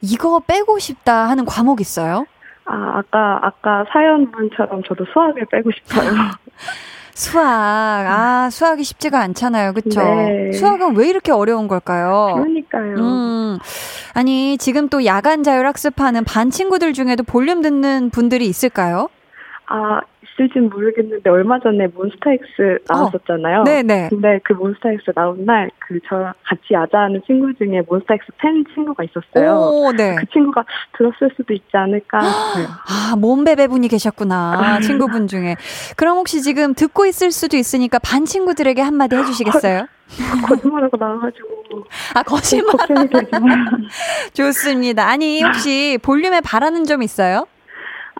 이거 빼고 싶다 하는 과목 있어요? 아, 아까, 아까 사연분처럼 저도 수학을 빼고 싶어요. 수학. 아, 수학이 쉽지가 않잖아요. 그쵸? 네. 수학은 왜 이렇게 어려운 걸까요? 그러니까요. 음. 아니, 지금 또 야간 자율 학습하는 반 친구들 중에도 볼륨 듣는 분들이 있을까요? 아, 있을진 모르겠는데, 얼마 전에 몬스타엑스 나왔었잖아요. 네네. 근데 그 몬스타엑스 나온 날, 그 저 같이 야자하는 친구 중에 몬스타엑스 팬 친구가 있었어요. 오, 네. 그 친구가 들었을 수도 있지 않을까. 아, 몸베베 분이 계셨구나. 친구분 중에. 그럼 혹시 지금 듣고 있을 수도 있으니까 반 친구들에게 한마디 해주시겠어요? 거짓말하고 나와가지고. 아, 거짓말. 걱정이 되지만. 좋습니다. 아니, 혹시 볼륨에 바라는 점 있어요?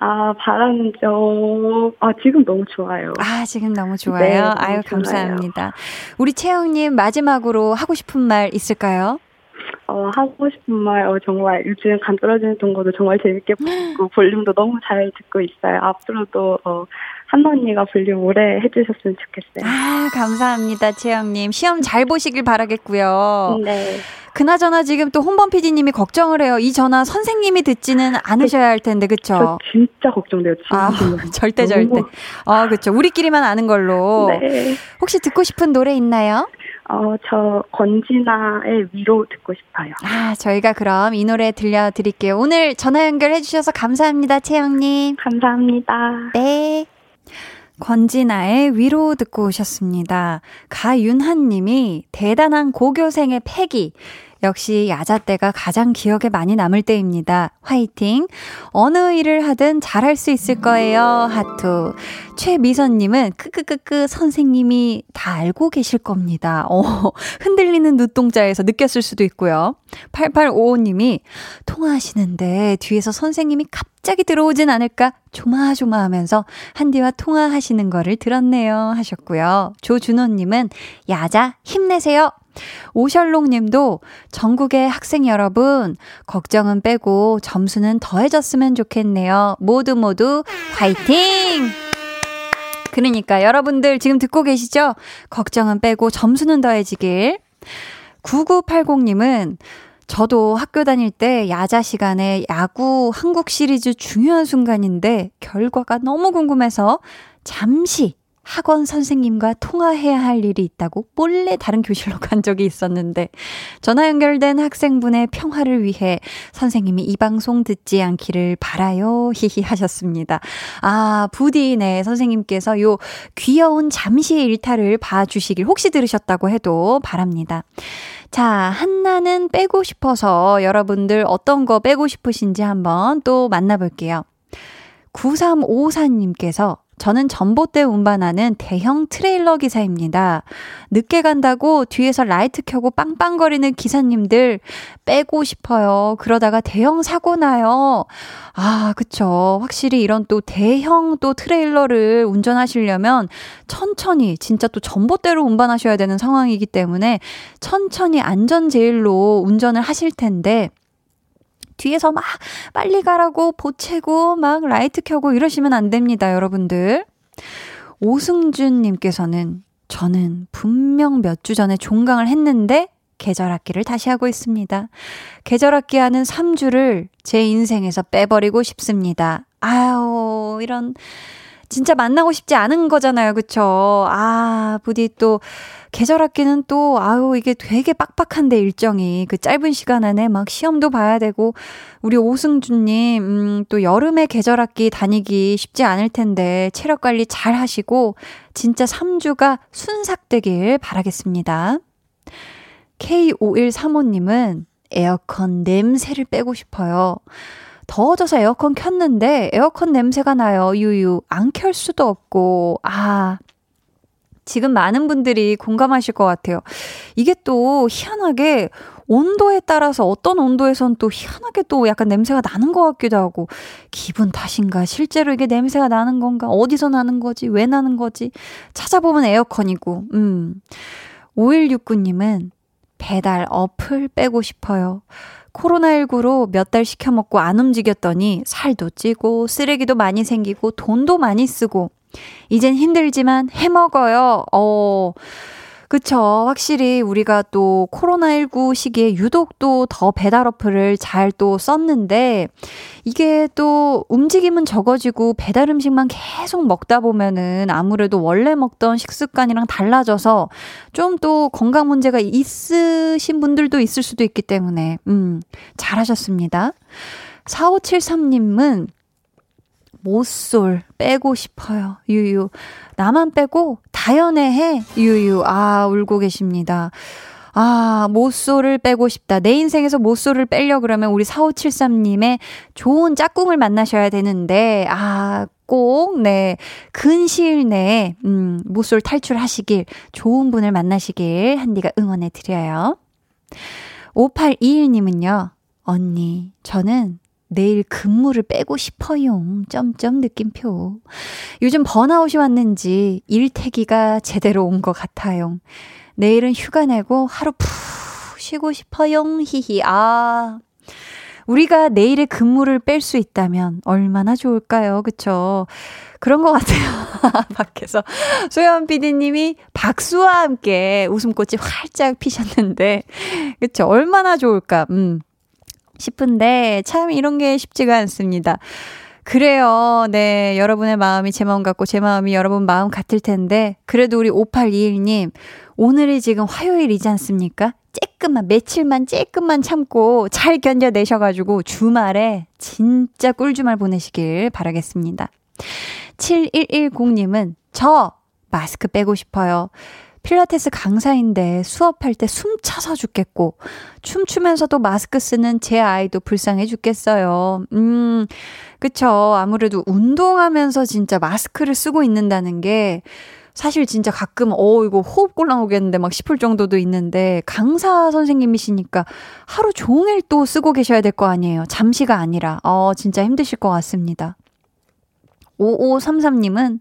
아, 바라는 점, 아, 지금 너무 좋아요. 아, 지금 너무 좋아요. 네, 너무 아유, 좋아요. 감사합니다. 우리 채영님, 마지막으로 하고 싶은 말 있을까요? 어, 하고 싶은 말, 어, 정말 요즘 간 떨어지는 동거도 정말 재밌게 보고, 볼륨도 너무 잘 듣고 있어요. 앞으로도, 어, 한나 언니가 볼륨 오래 해주셨으면 좋겠어요. 아, 감사합니다, 채영님. 시험 잘 보시길 바라겠고요. 네. 그나저나 지금 또 홍범 PD님이 걱정을 해요. 이 전화 선생님이 듣지는 않으셔야 할 텐데, 그쵸? 저 진짜 걱정돼요, 지금. 아, 절대, 절대. 너무- 아, 그쵸. 우리끼리만 아는 걸로. 네. 혹시 듣고 싶은 노래 있나요? 어, 저 권진아의 위로 듣고 싶어요. 아, 저희가 그럼 이 노래 들려드릴게요. 오늘 전화 연결해 주셔서 감사합니다, 채영님. 감사합니다. 네. 권진아의 위로 듣고 오셨습니다. 가윤한 님이 대단한 고교생의 패기. 역시 야자 때가 가장 기억에 많이 남을 때입니다. 화이팅! 어느 일을 하든 잘할 수 있을 거예요. 하트. 최미선님은 크크크크 선생님이 다 알고 계실 겁니다. 어, 흔들리는 눈동자에서 느꼈을 수도 있고요. 8855님이 통화하시는데 뒤에서 선생님이 갑자기 들어오진 않을까 조마조마하면서 한디와 통화하시는 거를 들었네요 하셨고요. 조준호님은 야자 힘내세요. 오셜록 님도 전국의 학생 여러분, 걱정은 빼고 점수는 더해졌으면 좋겠네요. 모두 모두 화이팅! 그러니까 여러분들 지금 듣고 계시죠? 걱정은 빼고 점수는 더해지길. 9980님은 저도 학교 다닐 때 야자 시간에 야구 한국 시리즈 중요한 순간인데 결과가 너무 궁금해서 잠시 학원 선생님과 통화해야 할 일이 있다고 몰래 다른 교실로 간 적이 있었는데 전화 연결된 학생분의 평화를 위해 선생님이 이 방송 듣지 않기를 바라요. 히히 하셨습니다. 아, 부디 네 선생님께서 요 귀여운 잠시의 일탈을 봐주시길 혹시 들으셨다고 해도 바랍니다. 자, 한나는 빼고 싶어서 여러분들 어떤 거 빼고 싶으신지 한번 또 만나볼게요. 9354님께서 저는 전봇대 운반하는 대형 트레일러 기사입니다. 늦게 간다고 뒤에서 라이트 켜고 빵빵거리는 기사님들 빼고 싶어요. 그러다가 대형 사고 나요. 아, 그쵸. 확실히 이런 또 대형 또 트레일러를 운전하시려면 천천히, 진짜 또 전봇대로 운반하셔야 되는 상황이기 때문에 천천히 안전 제일로 운전을 하실 텐데, 뒤에서 막 빨리 가라고 보채고 막 라이트 켜고 이러시면 안 됩니다, 여러분들. 오승준님께서는 저는 분명 몇 주 전에 종강을 했는데 계절 학기를 다시 하고 있습니다. 계절 학기 하는 3주를 제 인생에서 빼버리고 싶습니다. 아유, 이런 진짜 만나고 싶지 않은 거잖아요. 그쵸? 아, 부디 또, 계절 학기는 또, 아유, 이게 되게 빡빡한데, 일정이. 그 짧은 시간 안에 막 시험도 봐야 되고, 우리 오승준님, 음, 또 여름에 계절 학기 다니기 쉽지 않을 텐데, 체력 관리 잘 하시고, 진짜 3주가 순삭되길 바라겠습니다. K5135님은 에어컨 냄새를 빼고 싶어요. 더워져서 에어컨 켰는데 에어컨 냄새가 나요. 유유. 안 켤 수도 없고. 아. 지금 많은 분들이 공감하실 것 같아요. 이게 또 희한하게 온도에 따라서 어떤 온도에선 또 희한하게 또 약간 냄새가 나는 것 같기도 하고 기분 탓인가 실제로 이게 냄새가 나는 건가 어디서 나는 거지 왜 나는 거지 찾아보면 에어컨이고 음 5169님은 배달 어플 빼고 싶어요. 코로나19로 몇 달 시켜먹고 안 움직였더니 살도 찌고 쓰레기도 많이 생기고 돈도 많이 쓰고 이젠 힘들지만 해먹어요. 어, 그쵸. 확실히 우리가 또 코로나19 시기에 유독 또 더 배달 어플을 잘 또 썼는데 이게 또 움직임은 적어지고 배달 음식만 계속 먹다 보면은 아무래도 원래 먹던 식습관이랑 달라져서 좀 또 건강 문제가 있으신 분들도 있을 수도 있기 때문에, 음, 잘하셨습니다. 4573님은 모쏠 빼고 싶어요. 유유. 나만 빼고 다 연애해. 유유. 아, 울고 계십니다. 아, 모쏠을 빼고 싶다. 내 인생에서 모쏠을 빼려 그러면 우리 4573님의 좋은 짝꿍을 만나셔야 되는데, 아, 꼭, 네, 근시일 내에, 음, 모쏠 탈출하시길, 좋은 분을 만나시길, 한디가 응원해 드려요. 5821님은요, 언니, 저는 내일 근무를 빼고 싶어요. 점점 느낌표. 요즘 번아웃이 왔는지 일태기가 제대로 온 것 같아요. 내일은 휴가 내고 하루 푹 쉬고 싶어요. 히히. 아. 우리가 내일의 근무를 뺄 수 있다면 얼마나 좋을까요? 그쵸? 그런 것 같아요. 밖에서. 소연 PD님이 박수와 함께 웃음꽃이 활짝 피셨는데, 그쵸? 얼마나 좋을까? 음. 싶은데 참 이런 게 쉽지가 않습니다. 그래요. 네. 여러분의 마음이 제 마음 같고 제 마음이 여러분 마음 같을 텐데 그래도 우리 5821님 오늘이 지금 화요일이지 않습니까? 쬐끔만 며칠만 쬐끔만 참고 잘 견뎌내셔가지고 주말에 진짜 꿀주말 보내시길 바라겠습니다. 7110님은 저 마스크 빼고 싶어요. 필라테스 강사인데 수업할 때 숨 차서 죽겠고, 춤추면서도 마스크 쓰는 제 아이도 불쌍해 죽겠어요. 음, 그쵸. 아무래도 운동하면서 진짜 마스크를 쓰고 있는다는 게, 사실 진짜 가끔, 어, 이거 호흡 곤란 오겠는데 막 싶을 정도도 있는데, 강사 선생님이시니까 하루 종일 또 쓰고 계셔야 될 거 아니에요. 잠시가 아니라. 어, 진짜 힘드실 것 같습니다. 5533님은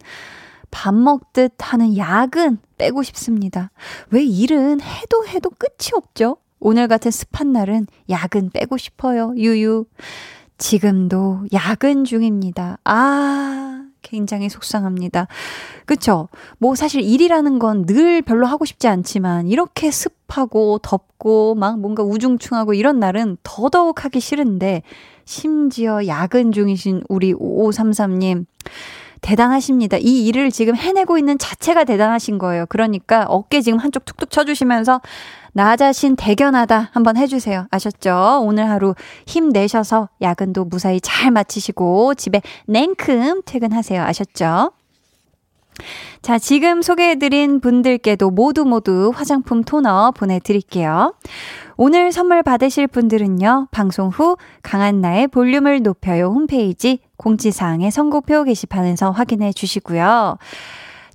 밥 먹듯 하는 야근 빼고 싶습니다. 왜 일은 해도 해도 끝이 없죠? 오늘 같은 습한 날은 야근 빼고 싶어요. 유유. 지금도 야근 중입니다. 아, 굉장히 속상합니다. 그쵸? 뭐 사실 일이라는 건 늘 별로 하고 싶지 않지만 이렇게 습하고 덥고 막 뭔가 우중충하고 이런 날은 더더욱 하기 싫은데 심지어 야근 중이신 우리 5533님. 대단하십니다. 이 일을 지금 해내고 있는 자체가 대단하신 거예요. 그러니까 어깨 지금 한쪽 툭툭 쳐주시면서 나 자신 대견하다 한번 해주세요. 아셨죠? 오늘 하루 힘내셔서 야근도 무사히 잘 마치시고 집에 냉큼 퇴근하세요. 아셨죠? 자, 지금 소개해드린 분들께도 모두 모두 화장품 토너 보내드릴게요. 오늘 선물 받으실 분들은요, 방송 후 강한나의 볼륨을 높여요 홈페이지 공지사항의 선곡표 게시판에서 확인해 주시고요.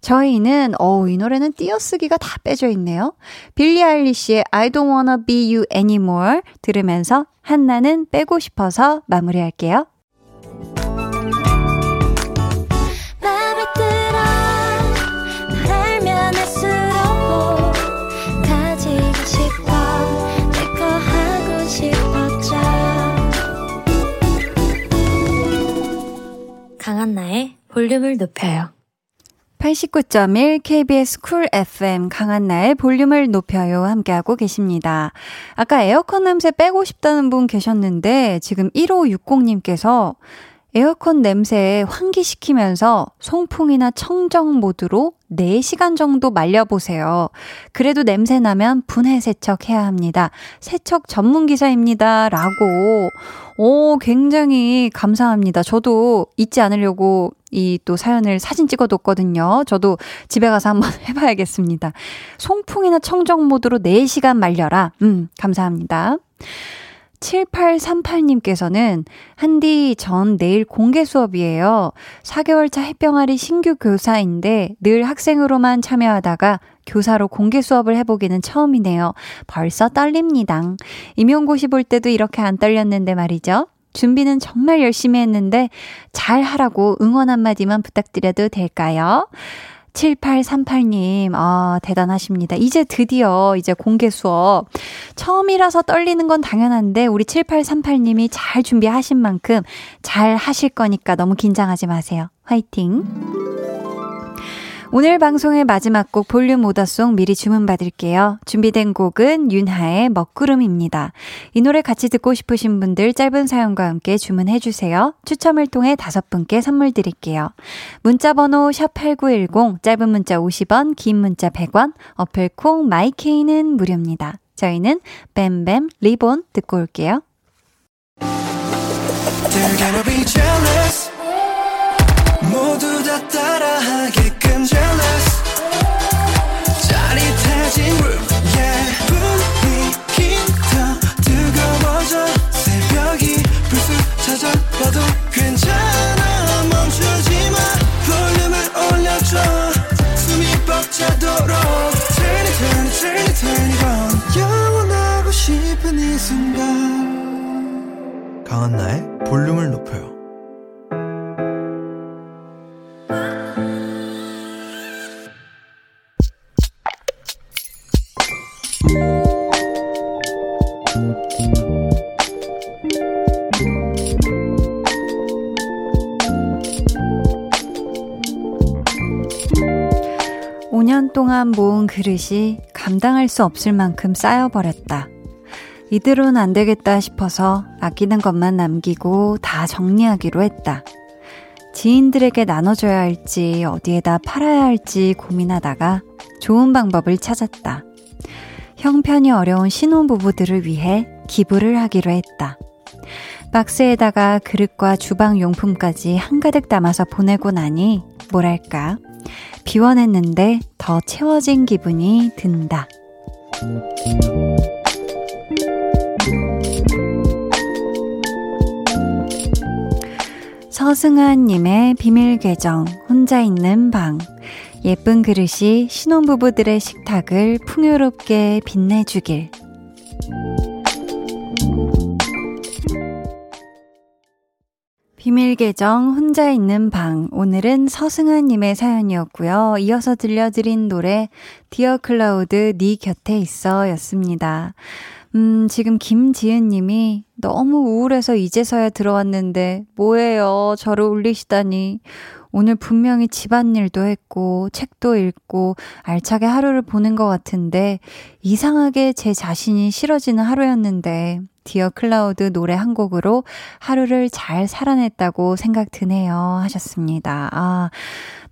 저희는, 어우, 이 노래는 띄어쓰기가 다 빼져 있네요. 빌리 아일리시의 I don't wanna be you anymore 들으면서 한나는 빼고 싶어서 마무리할게요. 강한나의 볼륨을 높여요. 89.1 KBS Cool FM 강한나의 볼륨을 높여요 함께하고 계십니다. 아까 에어컨 냄새 빼고 싶다는 분 계셨는데 지금 1560님께서 에어컨 냄새 환기시키면서 송풍이나 청정 모드로 4시간 정도 말려보세요. 그래도 냄새 나면 분해 세척해야 합니다. 세척 전문 기사입니다. 라고. 오, 굉장히 감사합니다. 저도 잊지 않으려고 이 또 사연을 사진 찍어뒀거든요. 저도 집에 가서 한번 해봐야겠습니다. 송풍이나 청정 모드로 4시간 말려라. 음, 감사합니다. 7838님께서는 한디 전 내일 공개 수업이에요. 4개월차 햇병아리 신규 교사인데 늘 학생으로만 참여하다가 교사로 공개 수업을 해보기는 처음이네요. 벌써 떨립니다. 임용고시 볼 때도 이렇게 안 떨렸는데 말이죠. 준비는 정말 열심히 했는데 잘 하라고 응원 한마디만 부탁드려도 될까요? 7838님, 아, 대단하십니다. 이제 드디어 이제 공개 수업. 처음이라서 떨리는 건 당연한데, 우리 7838님이 잘 준비하신 만큼 잘 하실 거니까 너무 긴장하지 마세요. 화이팅! 오늘 방송의 마지막 곡 볼륨 오더송 미리 주문받을게요. 준비된 곡은 윤하의 먹구름입니다. 이 노래 같이 듣고 싶으신 분들 짧은 사연과 함께 주문해주세요. 추첨을 통해 다섯 분께 선물 드릴게요. 문자번호 샵8910, 짧은 문자 50원, 긴 문자 100원, 어플 콩 마이케이는 무료입니다. 저희는 뱀뱀 리본 듣고 올게요. 모두 다 따라하게끔 jealous 짜릿해진 room yeah. 분위기 더 뜨거워져. 새벽이 불쑥 찾아와도 괜찮아. 멈추지 마. 볼륨을 올려줘. 숨이 벅차도록. Turn it turn it turn it turn it on. 영원하고 싶은 이 순간. 강한나의 볼륨을 높여요 5년 동안 모은 그릇이 감당할 수 없을 만큼 쌓여버렸다. 이대로는 안 되겠다 싶어서 아끼는 것만 남기고 다 정리하기로 했다. 지인들에게 나눠줘야 할지 어디에다 팔아야 할지 고민하다가 좋은 방법을 찾았다. 형편이 어려운 신혼부부들을 위해 기부를 하기로 했다. 박스에다가 그릇과 주방 용품까지 한가득 담아서 보내고 나니 뭐랄까 비워냈는데 더 채워진 기분이 든다. 서승아님의 비밀 계정, 혼자 있는 방. 예쁜 그릇이 신혼부부들의 식탁을 풍요롭게 빛내주길. 비밀 계정 혼자 있는 방 오늘은 서승아님의 사연이었고요. 이어서 들려드린 노래 Dear Cloud 네 곁에 있어였습니다. 음, 지금 김지은 님이 너무 우울해서 이제서야 들어왔는데 뭐예요? 저를 울리시다니. 오늘 분명히 집안일도 했고, 책도 읽고, 알차게 하루를 보낸 것 같은데, 이상하게 제 자신이 싫어지는 하루였는데, Dear Cloud 노래 한 곡으로 하루를 잘 살아냈다고 생각 드네요. 하셨습니다. 아,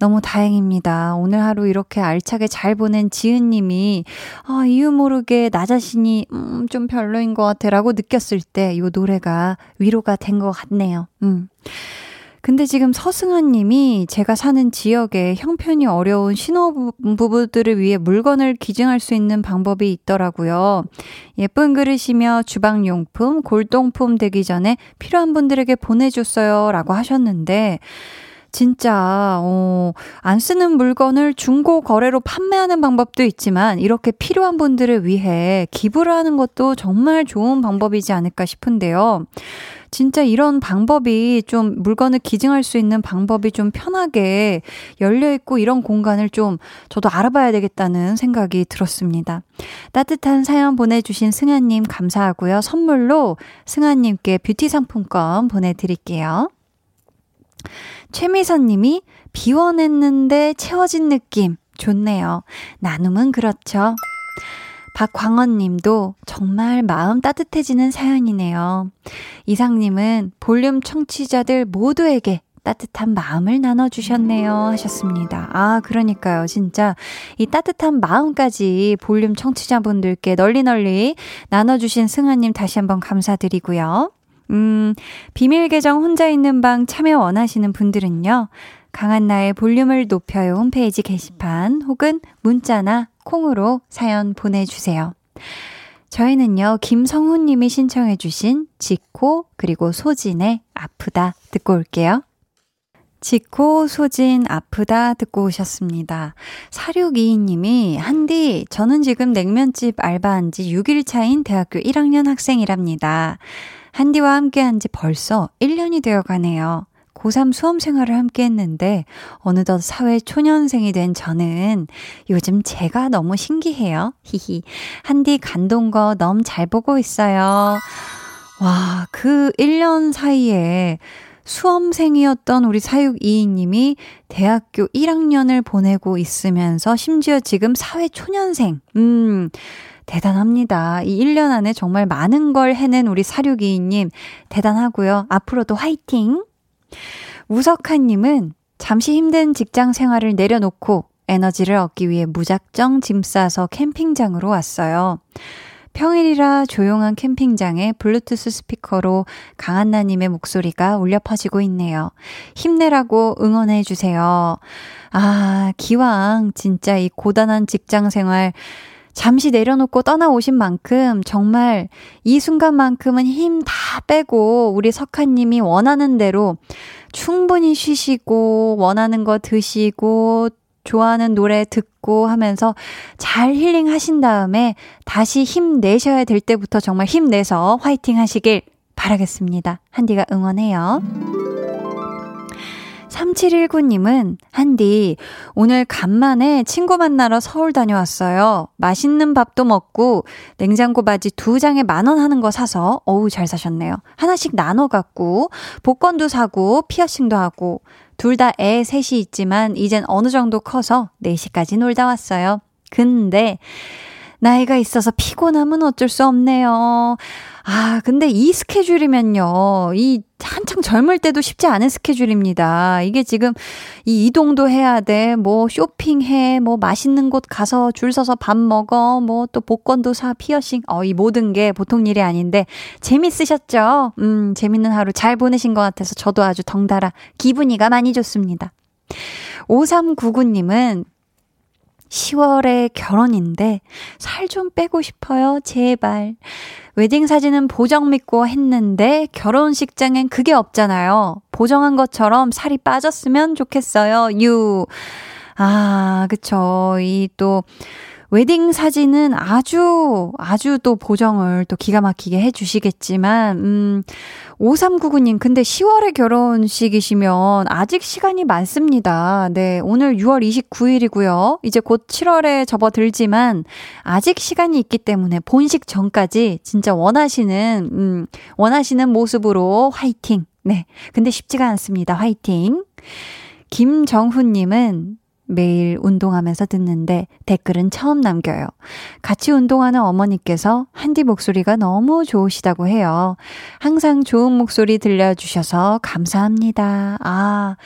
너무 다행입니다. 오늘 하루 이렇게 알차게 잘 보낸 지은님이, 아, 이유 모르게 나 자신이, 음, 좀 별로인 것 같아 라고 느꼈을 때, 이 노래가 위로가 된 것 같네요. 음. 근데 지금 서승환 님이 제가 사는 지역에 형편이 어려운 신혼부부들을 위해 물건을 기증할 수 있는 방법이 있더라고요. 예쁜 그릇이며 주방용품, 골동품 되기 전에 필요한 분들에게 보내줬어요. 라고 하셨는데, 진짜, 어, 안 쓰는 물건을 중고 거래로 판매하는 방법도 있지만, 이렇게 필요한 분들을 위해 기부를 하는 것도 정말 좋은 방법이지 않을까 싶은데요. 진짜 이런 방법이 좀 물건을 기증할 수 있는 방법이 좀 편하게 열려 있고 이런 공간을 좀 저도 알아봐야 되겠다는 생각이 들었습니다. 따뜻한 사연 보내주신 승아님 감사하고요. 선물로 승아님께 뷰티 상품권 보내드릴게요. 최미선 님이 비워냈는데 채워진 느낌 좋네요. 나눔은 그렇죠. 박광원 님도 정말 마음 따뜻해지는 사연이네요. 이상님은 볼륨 청취자들 모두에게 따뜻한 마음을 나눠주셨네요. 하셨습니다. 아, 그러니까요. 진짜 이 따뜻한 마음까지 볼륨 청취자분들께 널리 널리 나눠주신 승아님 다시 한번 감사드리고요. 음, 비밀 계정 혼자 있는 방 참여 원하시는 분들은요. 강한 나의 볼륨을 높여요 홈페이지 게시판 혹은 문자나 콩으로 사연 보내주세요. 저희는요, 김성훈 님이 신청해주신 지코, 그리고 소진의 아프다 듣고 올게요. 지코, 소진, 아프다 듣고 오셨습니다. 4622님이, 한디, 저는 지금 냉면집 알바한 지 6일 차인 대학교 1학년 학생이랍니다. 한디와 함께 한 지 벌써 1년이 되어 가네요. 고3 수험 생활을 함께 했는데 어느덧 사회 초년생이 된 저는 요즘 제가 너무 신기해요. 히히. 한디 간동 거 너무 잘 보고 있어요. 와, 그 1년 사이에 수험생이었던 우리 사육이인님이 대학교 1학년을 보내고 있으면서 심지어 지금 사회 초년생. 음. 대단합니다. 이 1년 안에 정말 많은 걸 해낸 우리 사육이인님 대단하고요. 앞으로도 화이팅! 우석한님은 잠시 힘든 직장 생활을 내려놓고 에너지를 얻기 위해 무작정 짐 싸서 캠핑장으로 왔어요. 평일이라 조용한 캠핑장에 블루투스 스피커로 강한나님의 목소리가 울려 퍼지고 있네요. 힘내라고 응원해 주세요. 아, 기왕 진짜 이 고단한 직장 생활 잠시 내려놓고 떠나오신 만큼 정말 이 순간만큼은 힘 다 빼고 우리 석하님이 원하는 대로 충분히 쉬시고 원하는 거 드시고 좋아하는 노래 듣고 하면서 잘 힐링 하신 다음에 다시 힘 내셔야 될 때부터 정말 힘내서 화이팅 하시길 바라겠습니다. 한디가 응원해요. 3719님은, 한디, 오늘 간만에 친구 만나러 서울 다녀왔어요. 맛있는 밥도 먹고, 냉장고 바지 두 장에 만 원 하는 거 사서, 어우, 잘 사셨네요. 하나씩 나눠 갖고, 복권도 사고, 피어싱도 하고, 둘 다 애 셋이 있지만, 이젠 어느 정도 커서 4시까지 놀다 왔어요. 근데, 나이가 있어서 피곤하면 어쩔 수 없네요. 아, 근데 이 스케줄이면요. 이 한창 젊을 때도 쉽지 않은 스케줄입니다. 이게 지금 이 이동도 해야 돼. 뭐 쇼핑해. 뭐 맛있는 곳 가서 줄 서서 밥 먹어. 뭐 또 복권도 사. 피어싱. 어, 이 모든 게 보통 일이 아닌데 재밌으셨죠? 음, 재밌는 하루 잘 보내신 것 같아서 저도 아주 덩달아 기분이가 많이 좋습니다. 5399님은 10월에 결혼인데 살 좀 빼고 싶어요. 제발. 웨딩 사진은 보정 믿고 했는데 결혼식장엔 그게 없잖아요. 보정한 것처럼 살이 빠졌으면 좋겠어요. 유. 아, 그쵸. 이 또, 웨딩 사진은 아주, 아주 또 보정을 또 기가 막히게 해주시겠지만, 음, 5399님, 근데 10월에 결혼식이시면 아직 시간이 많습니다. 네, 오늘 6월 29일이고요. 이제 곧 7월에 접어들지만, 아직 시간이 있기 때문에 본식 전까지 진짜 원하시는, 음, 원하시는 모습으로 화이팅! 네. 근데 쉽지가 않습니다. 화이팅! 김정훈님은 매일 운동하면서 듣는데 댓글은 처음 남겨요. 같이 운동하는 어머니께서 한디 목소리가 너무 좋으시다고 해요. 항상 좋은 목소리 들려주셔서 감사합니다. 아,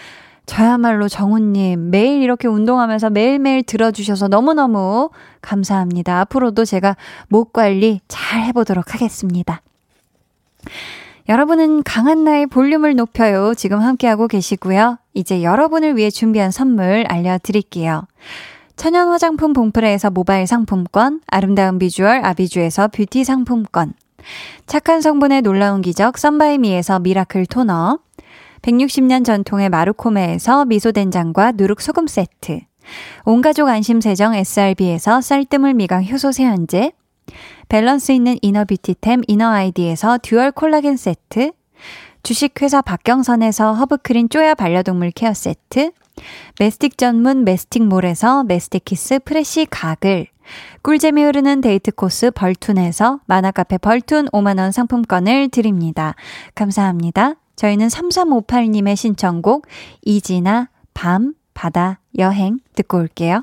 저야말로 정훈님, 매일 이렇게 운동하면서 매일매일 들어주셔서 너무너무 감사합니다. 앞으로도 제가 목 관리 잘 해보도록 하겠습니다. 여러분은 강한나의 볼륨을 높여요. 지금 함께하고 계시고요. 이제 여러분을 위해 준비한 선물 알려드릴게요. 천연 화장품 봉프레에서 모바일 상품권, 아름다운 비주얼 아비주에서 뷰티 상품권, 착한 성분의 놀라운 기적 썬바이미에서 미라클 토너, 160년 전통의 마루코메에서 미소된장과 누룩소금 세트, 온가족 안심세정 SRB에서 쌀뜨물 미강 효소 세안제, 밸런스 있는 inner beauty템 이너 아이디에서 듀얼 콜라겐 세트, 주식회사 박경선에서 허브크린 쪼야 반려동물 케어 세트, 메스틱 전문 메스틱몰에서 메스틱키스 프레쉬 가글, 꿀잼이 흐르는 데이트 코스 벌툰에서 만화카페 벌툰 5만원 상품권을 드립니다. 감사합니다. 저희는 3358님의 신청곡 이지나 밤, 바다, 여행 듣고 올게요.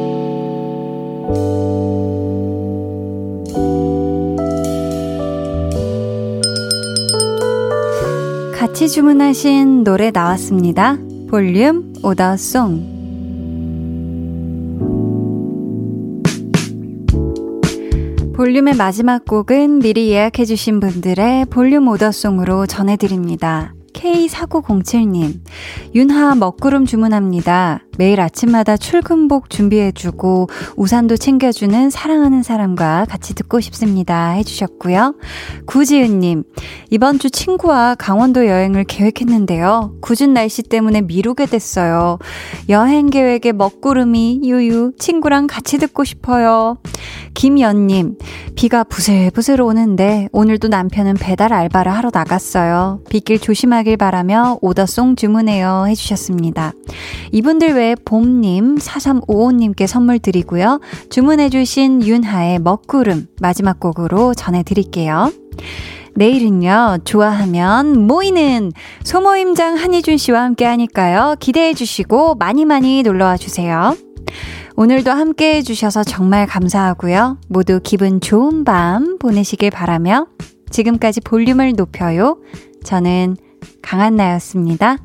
같이 주문하신 노래 나왔습니다. 볼륨 오더송. 볼륨의 마지막 곡은 미리 예약해주신 분들의 볼륨 오더송으로 전해드립니다. K4907님, 윤하 먹구름 주문합니다. 매일 아침마다 출근복 준비해주고 우산도 챙겨주는 사랑하는 사람과 같이 듣고 싶습니다. 해주셨고요. 구지은님, 이번 주 친구와 강원도 여행을 계획했는데요. 굳은 날씨 때문에 미루게 됐어요. 여행 계획에 먹구름이 유유 친구랑 같이 듣고 싶어요. 김연님, 비가 부슬부슬 오는데 오늘도 남편은 배달 알바를 하러 나갔어요. 빗길 조심하길 바라며 오더송 주문해요 해주셨습니다. 이분들 외에 봄님, 4355님께 선물 드리고요. 주문해주신 윤하의 먹구름 마지막 곡으로 전해드릴게요. 내일은요, 좋아하면 모이는 소모임장 한희준 씨와 함께 하니까요. 기대해 주시고 많이 많이 놀러와 주세요. 오늘도 함께 해주셔서 정말 감사하고요. 모두 기분 좋은 밤 보내시길 바라며 지금까지 볼륨을 높여요. 저는 강한나였습니다.